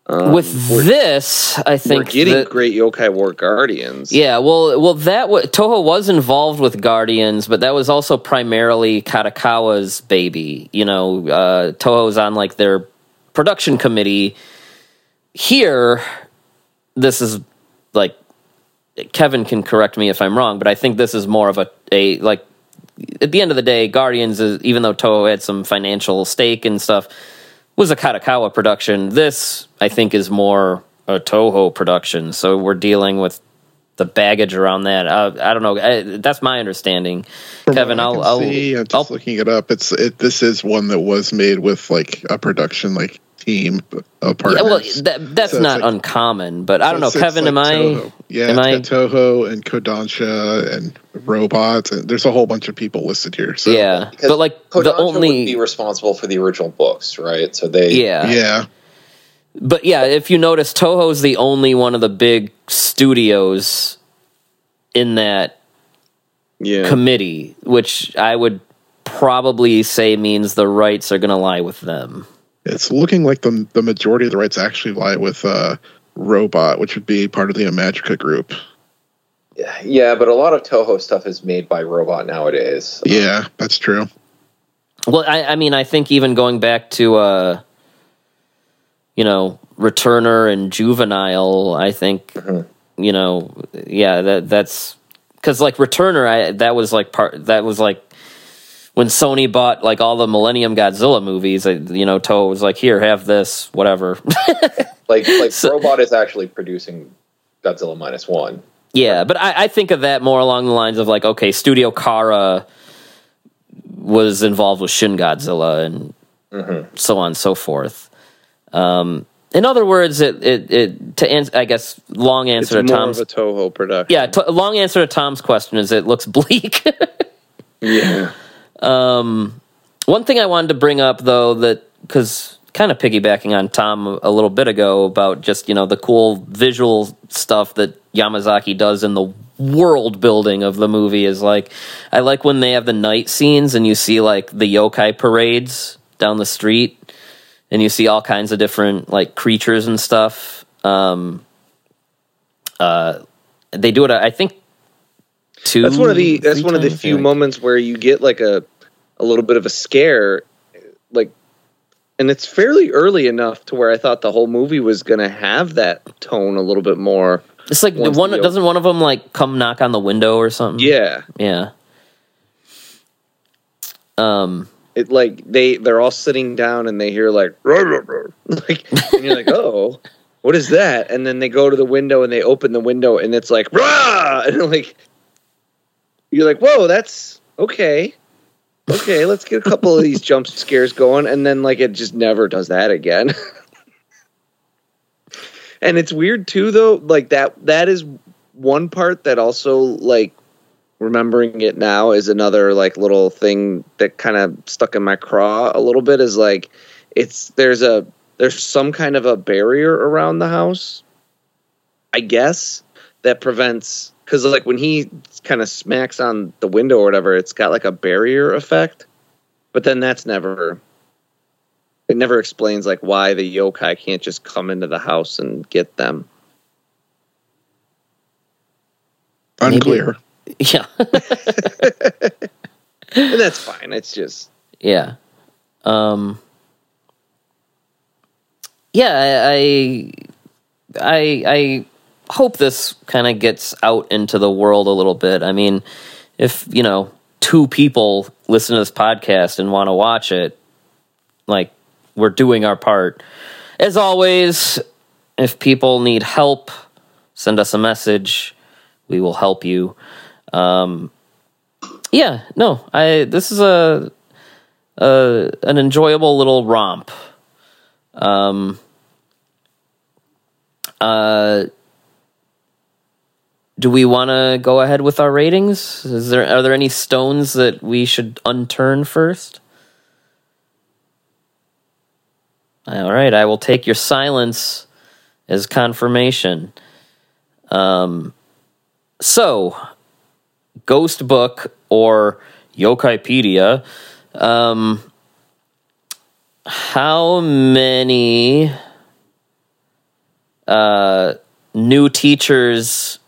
um, with this, I think we're getting that- great Yokai War Guardians. Yeah, well, well, that wa Toho was involved with Guardians, but that was also primarily Kadokawa's baby. You know, uh, Toho's on like their production committee. Here, this is like Kevin can correct me if I'm wrong, but I think this is more of a a like at the end of the day, Guardians is even though Toho had some financial stake and stuff, was a Kadokawa production. This, I think, is more a Toho production. So we're dealing with the baggage around that. Uh, I don't know. I, that's my understanding. From Kevin, I'll, I'll, see, I'm just I'll looking it up. It's it. This is one that was made with like a production like team of partners. yeah, well, that, that's So not like- uncommon, but I don't know, Kevin. like am I? Toho. Yeah, am it's Toho and Kodansha and robots, and there's a whole bunch of people listed here. So yeah, Because but like Kodansha the only would be responsible for the original books, right? So they yeah, yeah, But yeah, if you notice, Toho's the only one of the big studios in that yeah. committee, which I would probably say means the rights are going to lie with them. It's looking like the the majority of the rights actually lie with uh, Robot, which would be part of the Imagica group. Yeah, but a lot of Toho stuff is made by Robot nowadays. Yeah, that's true. Well, I, I mean, I think even going back to, uh, you know, Returner and Juvenile, I think, you know, yeah, that that's because like Returner, I that was like part that was like when Sony bought like all the Millennium Godzilla movies. You know, Toho was like, here, have this, whatever. (laughs) Like like So- Robot is actually producing Godzilla minus one. Yeah, but I, I think of that more along the lines of like, okay, Studio Khara was involved with Shin Godzilla and so on and so forth. Um, in other words, it it, it to answer, I guess long It's answer to more Tom's of a Toho production. yeah to, long answer to Tom's question is it looks (laughs) bleak. yeah. One thing I wanted to bring up though that because kind of piggybacking on Tom a little bit ago about just you know the cool visual stuff that Yamazaki does in the world building of the movie is like I like when they have the night scenes and you see like the yokai parades down the street and you see all kinds of different like creatures and stuff. Um, uh, they do it. I think. Two, That's one of the that's one of the few think. moments where you get like a a little bit of a scare like and it's fairly early enough to where I thought the whole movie was going to have that tone a little bit more. It's like one doesn't one of them like come knock on the window or something. Yeah. yeah. Um, it like they they're all sitting down and they hear like "Rah, rah, rah." like and you're like oh what is that and then they go to the window and they open the window and it's like Rah! (laughs) and like you're like whoa that's okay. Okay let's get a couple of these jump scares going and then like it just never does that again. (laughs) And it's weird too though like that that is one part that also like remembering it now is another like little thing that kind of stuck in my craw a little bit is like it's there's a there's some kind of a barrier around the house i guess that prevents because like when he kind of smacks on the window or whatever it's got like a barrier effect but then that's never it never explains like why the yokai can't just come into the house and get them Maybe- Unclear. Yeah. (laughs) and that's fine it's just Yeah. Um Yeah, I I I hope this kind of gets out into the world a little bit. I mean, if, you know, two people listen to this podcast and want to watch it, like we're doing our part. As always, if people need help, send us a message. We will help you. Um yeah, no, I this is a uh, an enjoyable little romp. Um, uh, do we want to go ahead with our ratings? Is there are there any stones that we should unturn first? All right, I will take your silence as confirmation. Um, so, Ghost Book or Yokaipedia. Um, how many uh, new teachers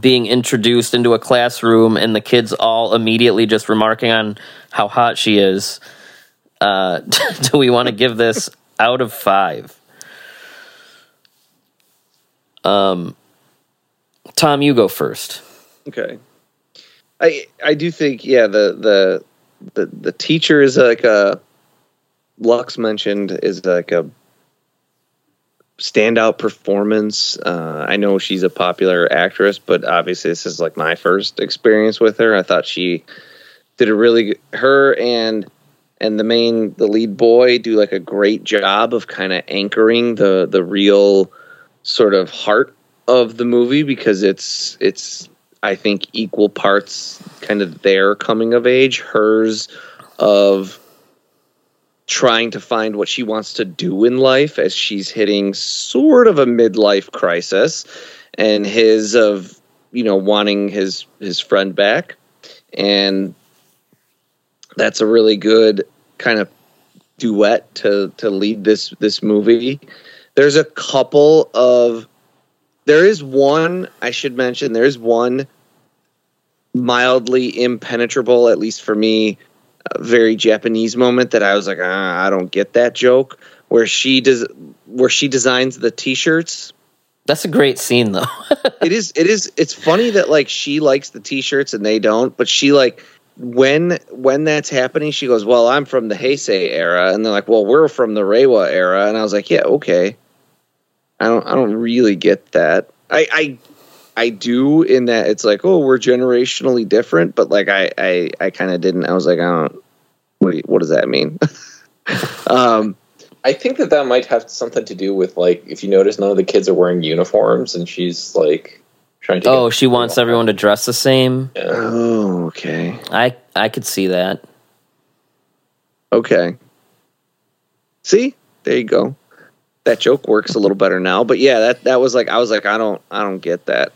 being introduced into a classroom and the kids all immediately just remarking on how hot she is? Uh, (laughs) do we want to give this out of five? Um, Tom, you go first. Okay. I I do think yeah the the the the teacher is like a Lux mentioned is like a standout performance. Uh, I know she's a popular actress, but obviously this is like my first experience with her. I thought she did a really good, her and and the main the lead boy do like a great job of kind of anchoring the the real sort of heart of the movie because it's it's I think equal parts kind of their coming of age, hers of trying to find what she wants to do in life as she's hitting sort of a midlife crisis and his of you know wanting his his friend back and that's a really good kind of duet to to lead this this movie there's a couple of there is one I should mention. There is one mildly impenetrable, at least for me, very Japanese moment that I was like, ah, I don't get that joke. Where she does, where she designs the T-shirts. That's a great scene, though. (laughs) it is. It is. It's funny that like she likes the T-shirts and they don't, but she like when when that's happening, she goes, "Well, I'm from the Heisei era," and they're like, "Well, we're from the Reiwa era," and I was like, "Yeah, okay." I don't. I don't really get that. I. I I do in that it's like, oh, we're generationally different, but like I I, I kind of didn't. I was like, I don't. Wait, what does that mean? (laughs) um, I think that that might have something to do with like if you notice none of the kids are wearing uniforms and she's like trying to. oh, get- she wants everyone to dress the same. Yeah. oh, okay, I I could see that. okay. See, there you go. That joke works a little better now, but yeah, that that was like I was like I don't I don't get that.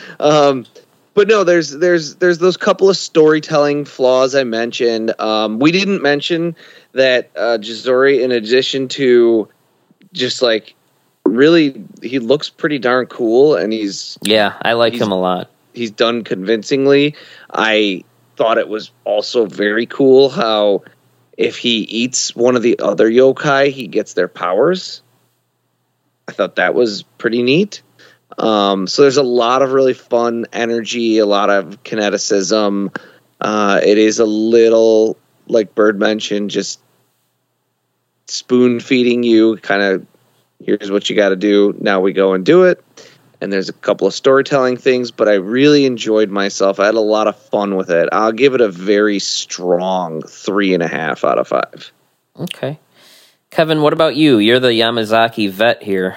(laughs) um, but no, there's there's there's those couple of storytelling flaws I mentioned. Um, we didn't mention that uh, Jazori, in addition to just like really, he looks pretty darn cool, and he's Yeah, I like him a lot. he's done convincingly. I thought it was also very cool how if he eats one of the other yokai, he gets their powers. I thought that was pretty neat. Um, so there's a lot of really fun energy, a lot of kineticism. Uh, it is a little like Byrd mentioned, just spoon feeding you. Kind of, here's what you got to do. Now we go and do it. And there's a couple of storytelling things, but I really enjoyed myself. I had a lot of fun with it. I'll give it a very strong three and a half out of five. Okay. Kevin, what about you? You're the Yamazaki vet here.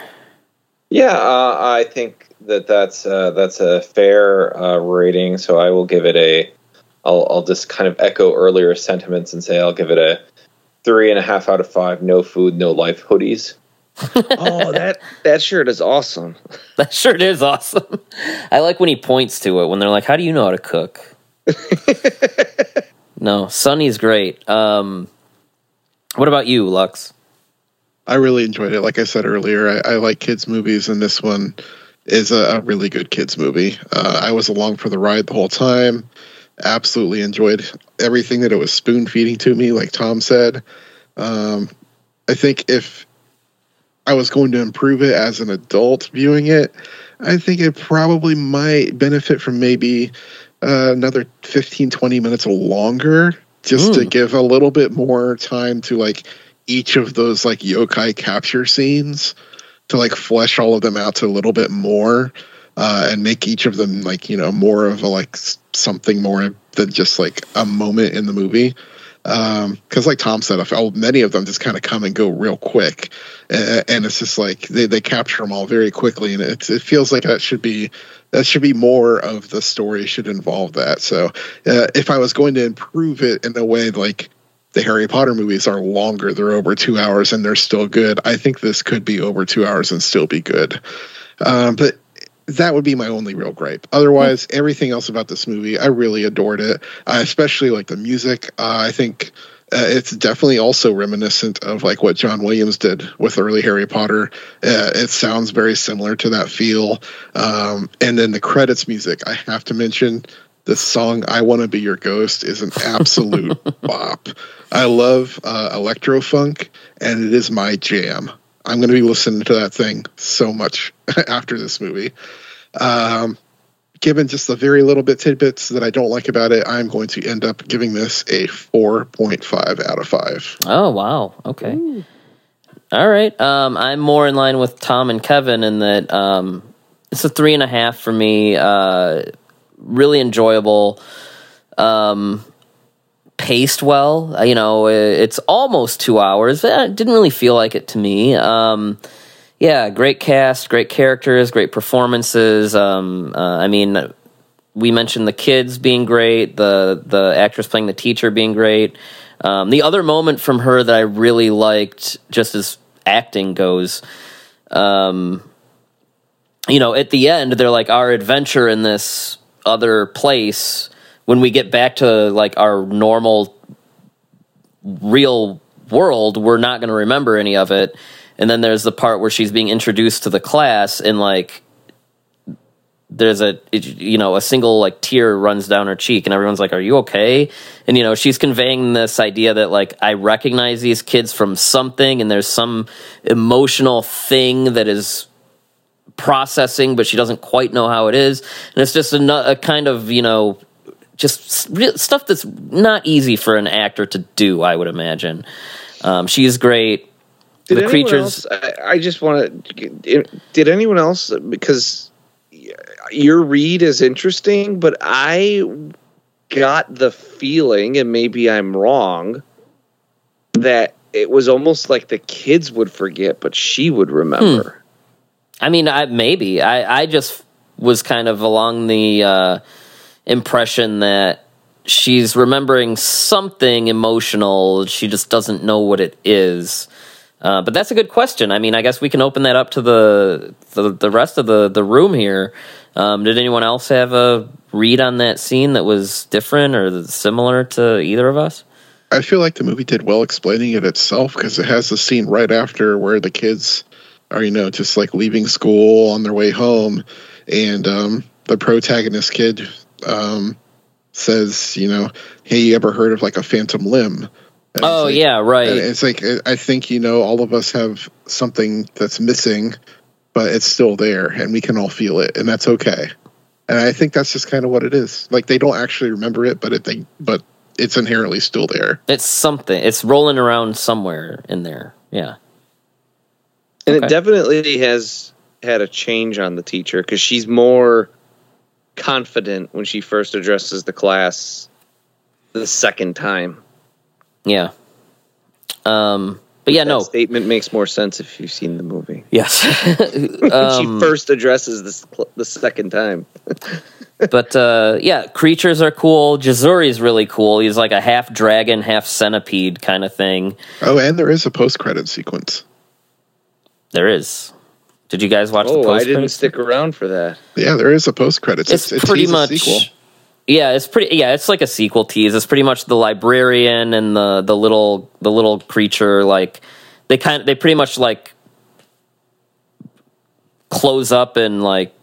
Yeah, uh, I think that that's uh, that's a fair uh, rating. So I will give it a. I'll I'll just kind of echo earlier sentiments and say I'll give it a three and a half out of five. No food, no life hoodies. Oh, that that shirt is awesome. (laughs) That shirt is awesome. I like when he points to it when they're like, "How do you know how to cook?" (laughs) no, Sunny's great. Um, what about you, Lux? I really enjoyed it. Like I said earlier, I, I like kids movies, and this one is a, a really good kids movie. Uh, I was along for the ride the whole time. Absolutely enjoyed everything that it was spoon feeding to me, like Tom said. Um, I think if I was going to improve it as an adult viewing it, I think it probably might benefit from maybe uh, another 15, 20 minutes longer just to give a little bit more time to like each of those like yokai capture scenes to like flesh all of them out to a little bit more uh, and make each of them like you know more of a like something more than just like a moment in the movie because um, like tom said felt many of them just kind of come and go real quick and it's just like they, they capture them all very quickly and it, it feels like that should be that should be more of the story should involve that so uh, if i was going to improve it in a way like the Harry Potter movies are longer. They're over two hours and they're still good. I think this could be over two hours and still be good. Um, but that would be my only real gripe. Otherwise, mm-hmm. everything else about this movie, I really adored it. Uh, especially like the music. Uh, I think uh, it's definitely also reminiscent of like what John Williams did with early Harry Potter. Uh, it sounds very similar to that feel. Um, and then the credits music, I have to mention the song "I Want to Be Your Ghost" is an absolute (laughs) bop. I love uh, electro funk, and it is my jam. I'm going to be listening to that thing so much (laughs) after this movie. Um, given just the very little bit tidbits that I don't like about it, I'm going to end up giving this a 4.5 out of 5. Oh, wow. Okay. Ooh. All right. Um, I'm more in line with Tom and Kevin in that um, it's a three and a half for me. Uh, really enjoyable. Um, paced well. Uh, you know, it's almost two hours. It didn't really feel like it to me. Um, yeah, great cast, great characters, great performances. Um, uh, I mean, we mentioned the kids being great, the the actress playing the teacher being great. Um, the other moment from her that I really liked, just as acting goes, um, you know, at the end, they're like, our adventure in this other place when we get back to like our normal real world we're not going to remember any of it and then there's the part where she's being introduced to the class and like there's a you know a single like tear runs down her cheek and everyone's like are you okay and you know she's conveying this idea that like i recognize these kids from something and there's some emotional thing that is processing, but she doesn't quite know how it is. And it's just a, a kind of, you know, just stuff that's not easy for an actor to do, I would imagine. Um, she's great. Did the creatures. Else, I, I just want to. Did anyone else? Because your read is interesting, but I got the feeling, and maybe I'm wrong, that it was almost like the kids would forget, but she would remember. Hmm. I mean, I, maybe I, I just was kind of along the uh, impression that she's remembering something emotional. She just doesn't know what it is. Uh, but that's a good question. I mean, I guess we can open that up to the the, the rest of the, the room here. Um, did anyone else have a read on that scene that was different or similar to either of us? I feel like the movie did well explaining it itself because it has the scene right after where the kids are you know just like leaving school on their way home and um, the protagonist kid um, says you know hey you ever heard of like a phantom limb and oh like, yeah right it's like i think you know all of us have something that's missing but it's still there and we can all feel it and that's okay and I think that's just kind of what it is. Like they don't actually remember it, but it they but it's inherently still there. It's something. It's rolling around somewhere in there. Yeah. And Okay. it definitely has had a change on the teacher because she's more confident when she first addresses the class the second time. Yeah. Um. But yeah, That no. statement makes more sense if you've seen the movie. Yes. (laughs) Um, she first addresses this cl- the second time. (laughs) but uh, yeah, creatures are cool. Jazuri's really cool. He's like a half dragon, half centipede kind of thing. Oh, and there is a post credit sequence. There is. Did you guys watch the Oh, post? I didn't stick around for that. Yeah, there is a post credits. It's, pretty much. Yeah, it's pretty. Yeah, it's like a sequel tease. It's pretty much the librarian and the the little the little creature. Like they kind they pretty much like close up and like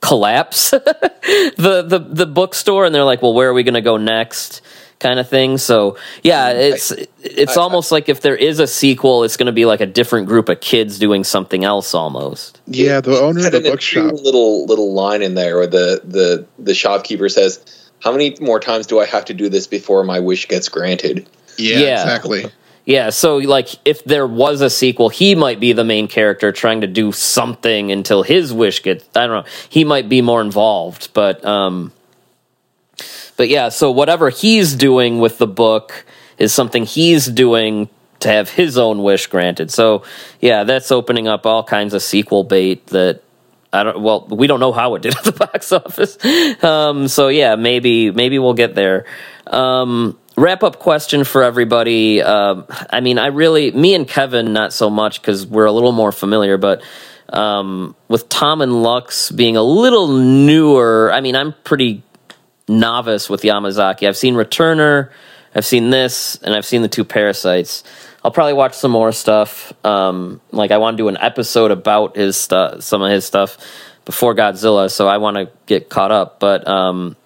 collapse (laughs) the the the bookstore, and they're like, "Well, where are we going to go next?" Kind of thing. So yeah, it's it's I- almost like if there is a sequel, it's going to be like a different group of kids doing something else almost. Yeah, the owner of had the bookshop. little little line in there where the the the shopkeeper says, "How many more times do I have to do this before my wish gets granted?" Yeah, Yeah. exactly. Yeah, so like if there was a sequel, he might be the main character trying to do something until his wish gets I don't know. He might be more involved, but um but yeah, so whatever he's doing with the book is something he's doing to have his own wish granted. So yeah, that's opening up all kinds of sequel bait that I don't well, we don't know how it did (laughs) at the box office. Um so yeah, maybe maybe we'll get there. Um wrap up question for everybody. Um I mean, I really me and Kevin not so much cuz we're a little more familiar, but um with Tom and Lux being a little newer, I mean, I'm pretty novice with Yamazaki. I've seen Returner, I've seen this, and I've seen the two Parasytes. I'll probably watch some more stuff. Um, like I want to do an episode about his stuff, some of his stuff before Godzilla, so I want to get caught up. But um,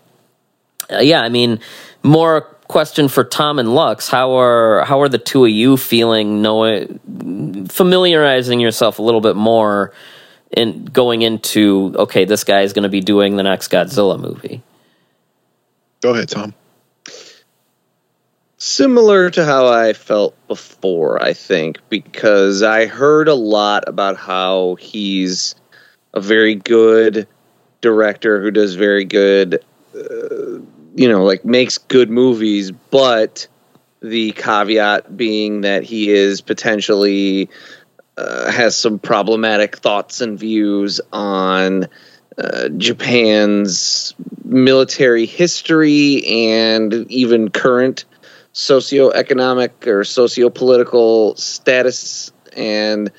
uh, yeah, I mean, more question for Tom and Lux. How are how are the two of you feeling? Knowing, familiarizing yourself a little bit more in going into okay, this guy is going to be doing the next Godzilla movie. Go ahead, Tom. Similar to how I felt before, I think, because I heard a lot about how he's a very good director who does very good, uh, you know, like makes good movies, but the caveat being that he is potentially uh, has some problematic thoughts and views on uh, Japan's military history and even current socioeconomic or sociopolitical status. And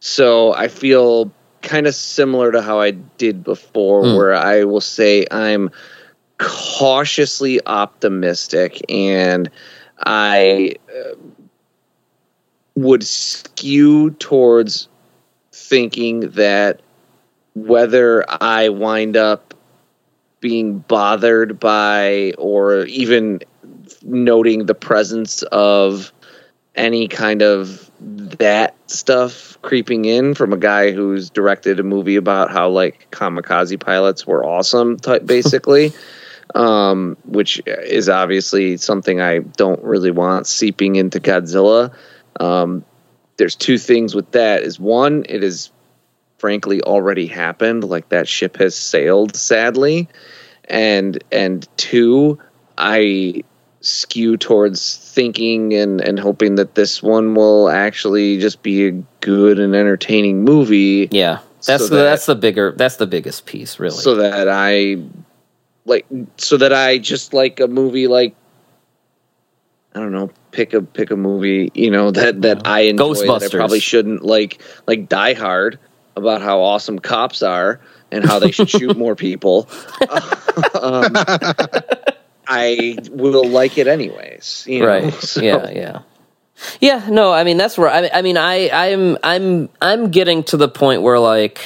so I feel kind of similar to how I did before, Hmm. where I will say I'm cautiously optimistic and I uh, would skew towards thinking that whether I wind up being bothered by or even noting the presence of any kind of that stuff creeping in from a guy who's directed a movie about how like kamikaze pilots were awesome type (laughs) basically um, which is obviously something I don't really want seeping into Godzilla. Um, there's two things with that. Is one, it is frankly already happened. Like that ship has sailed, sadly, and and two, I skew towards thinking and and hoping that this one will actually just be a good and entertaining movie. Yeah, that's So the, that- that's the bigger that's the biggest piece, really. so that I like so that I just like a movie like I don't know pick a pick a movie you know that that I enjoy that I probably shouldn't like like Die Hard about how awesome cops are and how they should shoot (laughs) more people. (laughs) um, I will like it anyways, you know? right? (laughs) So- Yeah, yeah, yeah. No, I mean that's where I, I mean I I'm I'm I'm getting to the point where like.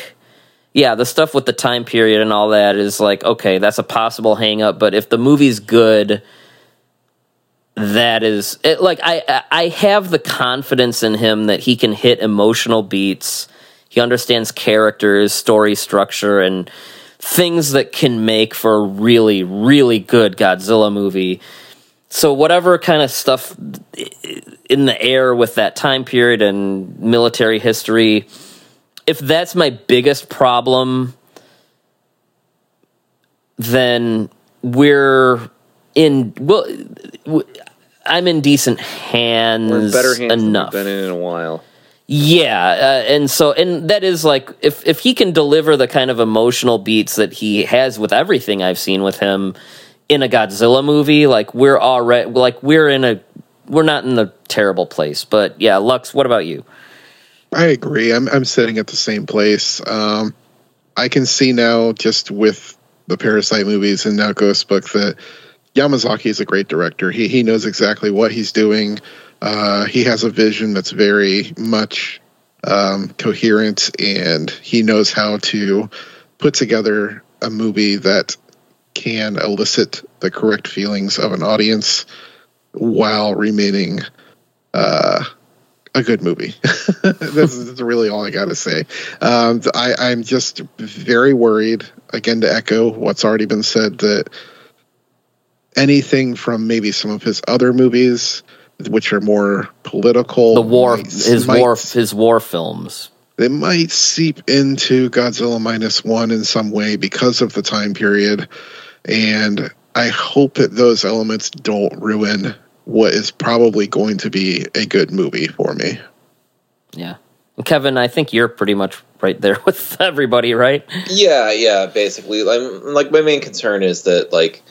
Yeah, the stuff with the time period and all that is like okay, that's a possible hang up, but if the movie's good, that is it, like I I- I have the confidence in him that he can hit emotional beats. He understands characters, story structure, and things that can make for a really, really good Godzilla movie. So whatever kind of stuff in the air with that time period and military history, if that's my biggest problem, then we're in well I'm in decent hands We're in better hands enough. than we've been in a while. Yeah, uh, and so and that is like if if he can deliver the kind of emotional beats that he has with everything I've seen with him in a Godzilla movie, like we're already like we're in a we're not in a terrible place. But yeah, Lux, what about you? I agree. I'm I'm sitting at the same place. Um, I can see now just with the Parasyte movies and now Ghost Book that Yamazaki is a great director. He he knows exactly what he's doing. Uh, he has a vision that's very much um, coherent, and he knows how to put together a movie that can elicit the correct feelings of an audience while remaining uh, a good movie. (laughs) this is really all I got to say. Um, I, I'm just very worried, again, to echo what's already been said, that anything from maybe some of his other movies, which are more political, The war might- his might- war his war films. they might seep into Godzilla minus one in some way because of the time period. And I hope that those elements don't ruin what is probably going to be a good movie for me. Yeah. And Kevin, I think you're pretty much right there (laughs) with everybody, right? Yeah, yeah. Basically, I'm, like my main concern is that like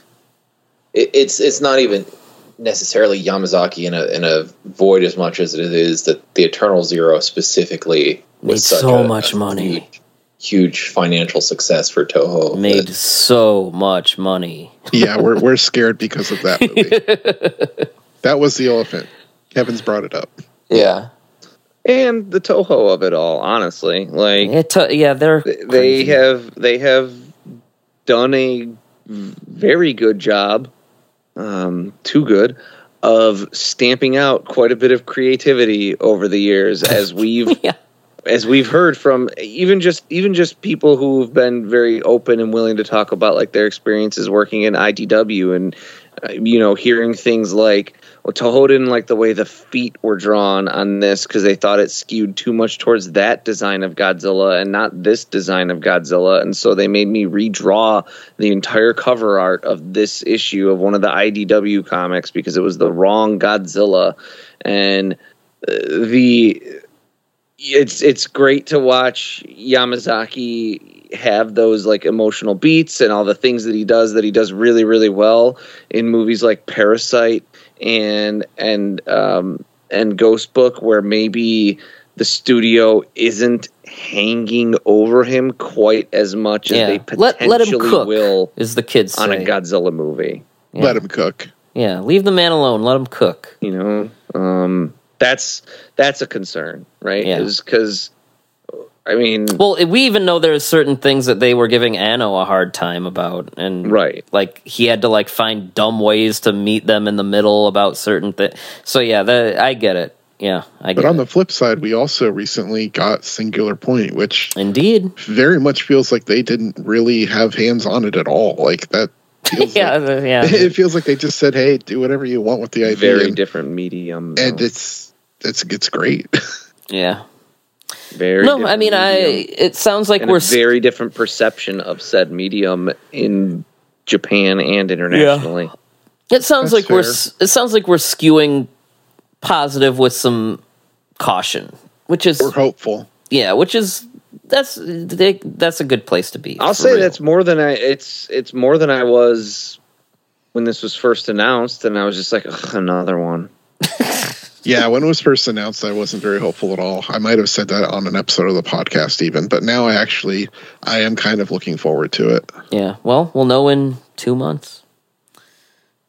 it, it's it's not even necessarily Yamazaki in a in a void as much as it is that the Eternal Zero specifically Made was such so a- much a money. huge, huge financial success for Toho. Made that- so much money. Yeah, we're we're scared because of that movie. (laughs) that was the elephant. Kevin's brought it up. Yeah. And the Toho of it all, honestly. Like It t- yeah, they're they crazy. have they have done a very good job um, too good of stamping out quite a bit of creativity over the years as (laughs) we've Yeah. as we've heard from even just even just people who've been very open and willing to talk about like their experiences working in IDW and uh, you know hearing things like Toho didn't like the way the feet were drawn on this because they thought it skewed too much towards that design of Godzilla and not this design of Godzilla. And so they made me redraw the entire cover art of this issue of one of the IDW comics because it was the wrong Godzilla. And uh, the it's it's great to watch Yamazaki have those like emotional beats and all the things that he does that he does really really well in movies like Parasyte and and um and Ghost Book where maybe the studio isn't hanging over him quite as much as they Let- potentially let him cook. will is the kids on a. Godzilla movie. Yeah. Let him cook. Yeah, leave the man alone. Let him cook. you know um that's that's a concern right Yeah. is because i mean Well, we even know there's certain things that they were giving Anno a hard time about, and Right. like he had to like find dumb ways to meet them in the middle about certain things. So yeah, the, I get it. Yeah, I get But on it. the flip side, we also recently got Singular Point, which Indeed. very much feels like they didn't really have hands on it at all. Like that feels (laughs) yeah, like, yeah. (laughs) it feels like they just said, "Hey, do whatever you want with the idea." very and, different medium and it's it's it's great. (laughs) yeah. Very No, I different mean, I. medium. It sounds like and we're a very different perception of said medium in japan and internationally It sounds That's like we're fair. s- it sounds like we're skewing positive with some caution, which is We're hopeful. yeah, which is that's they, that's a good place to be. i'll for say real. that's more than i it's it's more than i was when this was first announced and i was just like Ugh, another one (laughs) (laughs) Yeah, when it was first announced, I wasn't very hopeful at all. I might have said that on an episode of the podcast, even. But now, I actually, I am kind of looking forward to it. yeah. Well, we'll know in two months.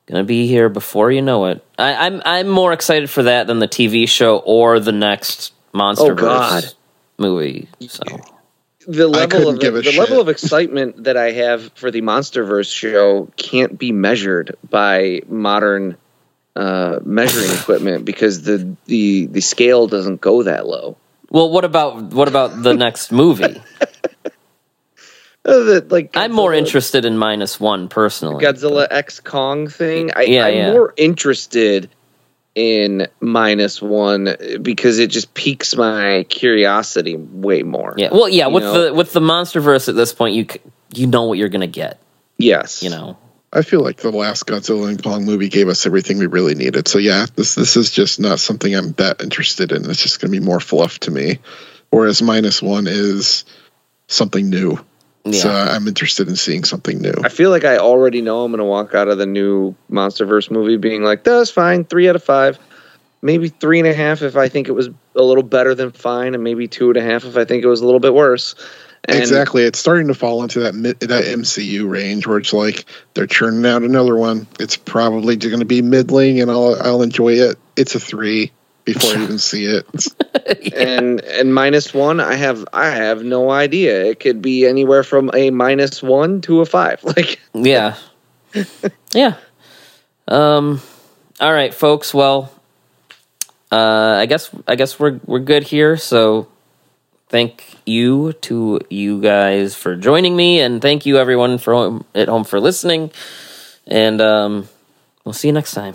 Gonna be here before you know it. I, I'm I'm more excited for that than the TV show or the next MonsterVerse Oh, God. movie. So the level of give a the level of excitement that I have for the MonsterVerse show can't be measured by modern uh, measuring (laughs) equipment because the the the scale doesn't go that low. well, what about what about the next movie? (laughs) Uh, the, like I'm more interested in minus one personally. Godzilla X Kong thing. I, Yeah, I'm yeah. more interested in minus one because it just piques my curiosity way more. Yeah. Well, yeah. With know? the with the MonsterVerse at this point, you you know what you're gonna get. Yes. You know. I feel like the last Godzilla and Kong movie gave us everything we really needed. So yeah, this this is just not something I'm that interested in. It's just going to be more fluff to me. Whereas minus one is something new. Yeah. So I'm interested in seeing something new. I feel like I already know I'm going to walk out of the new MonsterVerse movie being like, "That's fine. Three out of five. Maybe three and a half if I think it was a little better than fine, and maybe two and a half if I think it was a little bit worse. And exactly. It's starting to fall into that that MCU range where it's like they're churning out another one. It's probably going to be middling, and I'll I'll enjoy it. It's a three before I even see it. (laughs) (laughs) and and minus one, I have I have no idea. It could be anywhere from a minus one to a five. (laughs) Like Yeah. yeah. Um all right, folks. Well, uh I guess I guess we're we're good here. So thank you to you guys for joining me and thank you everyone for home, at home for listening. And um we'll see you next time.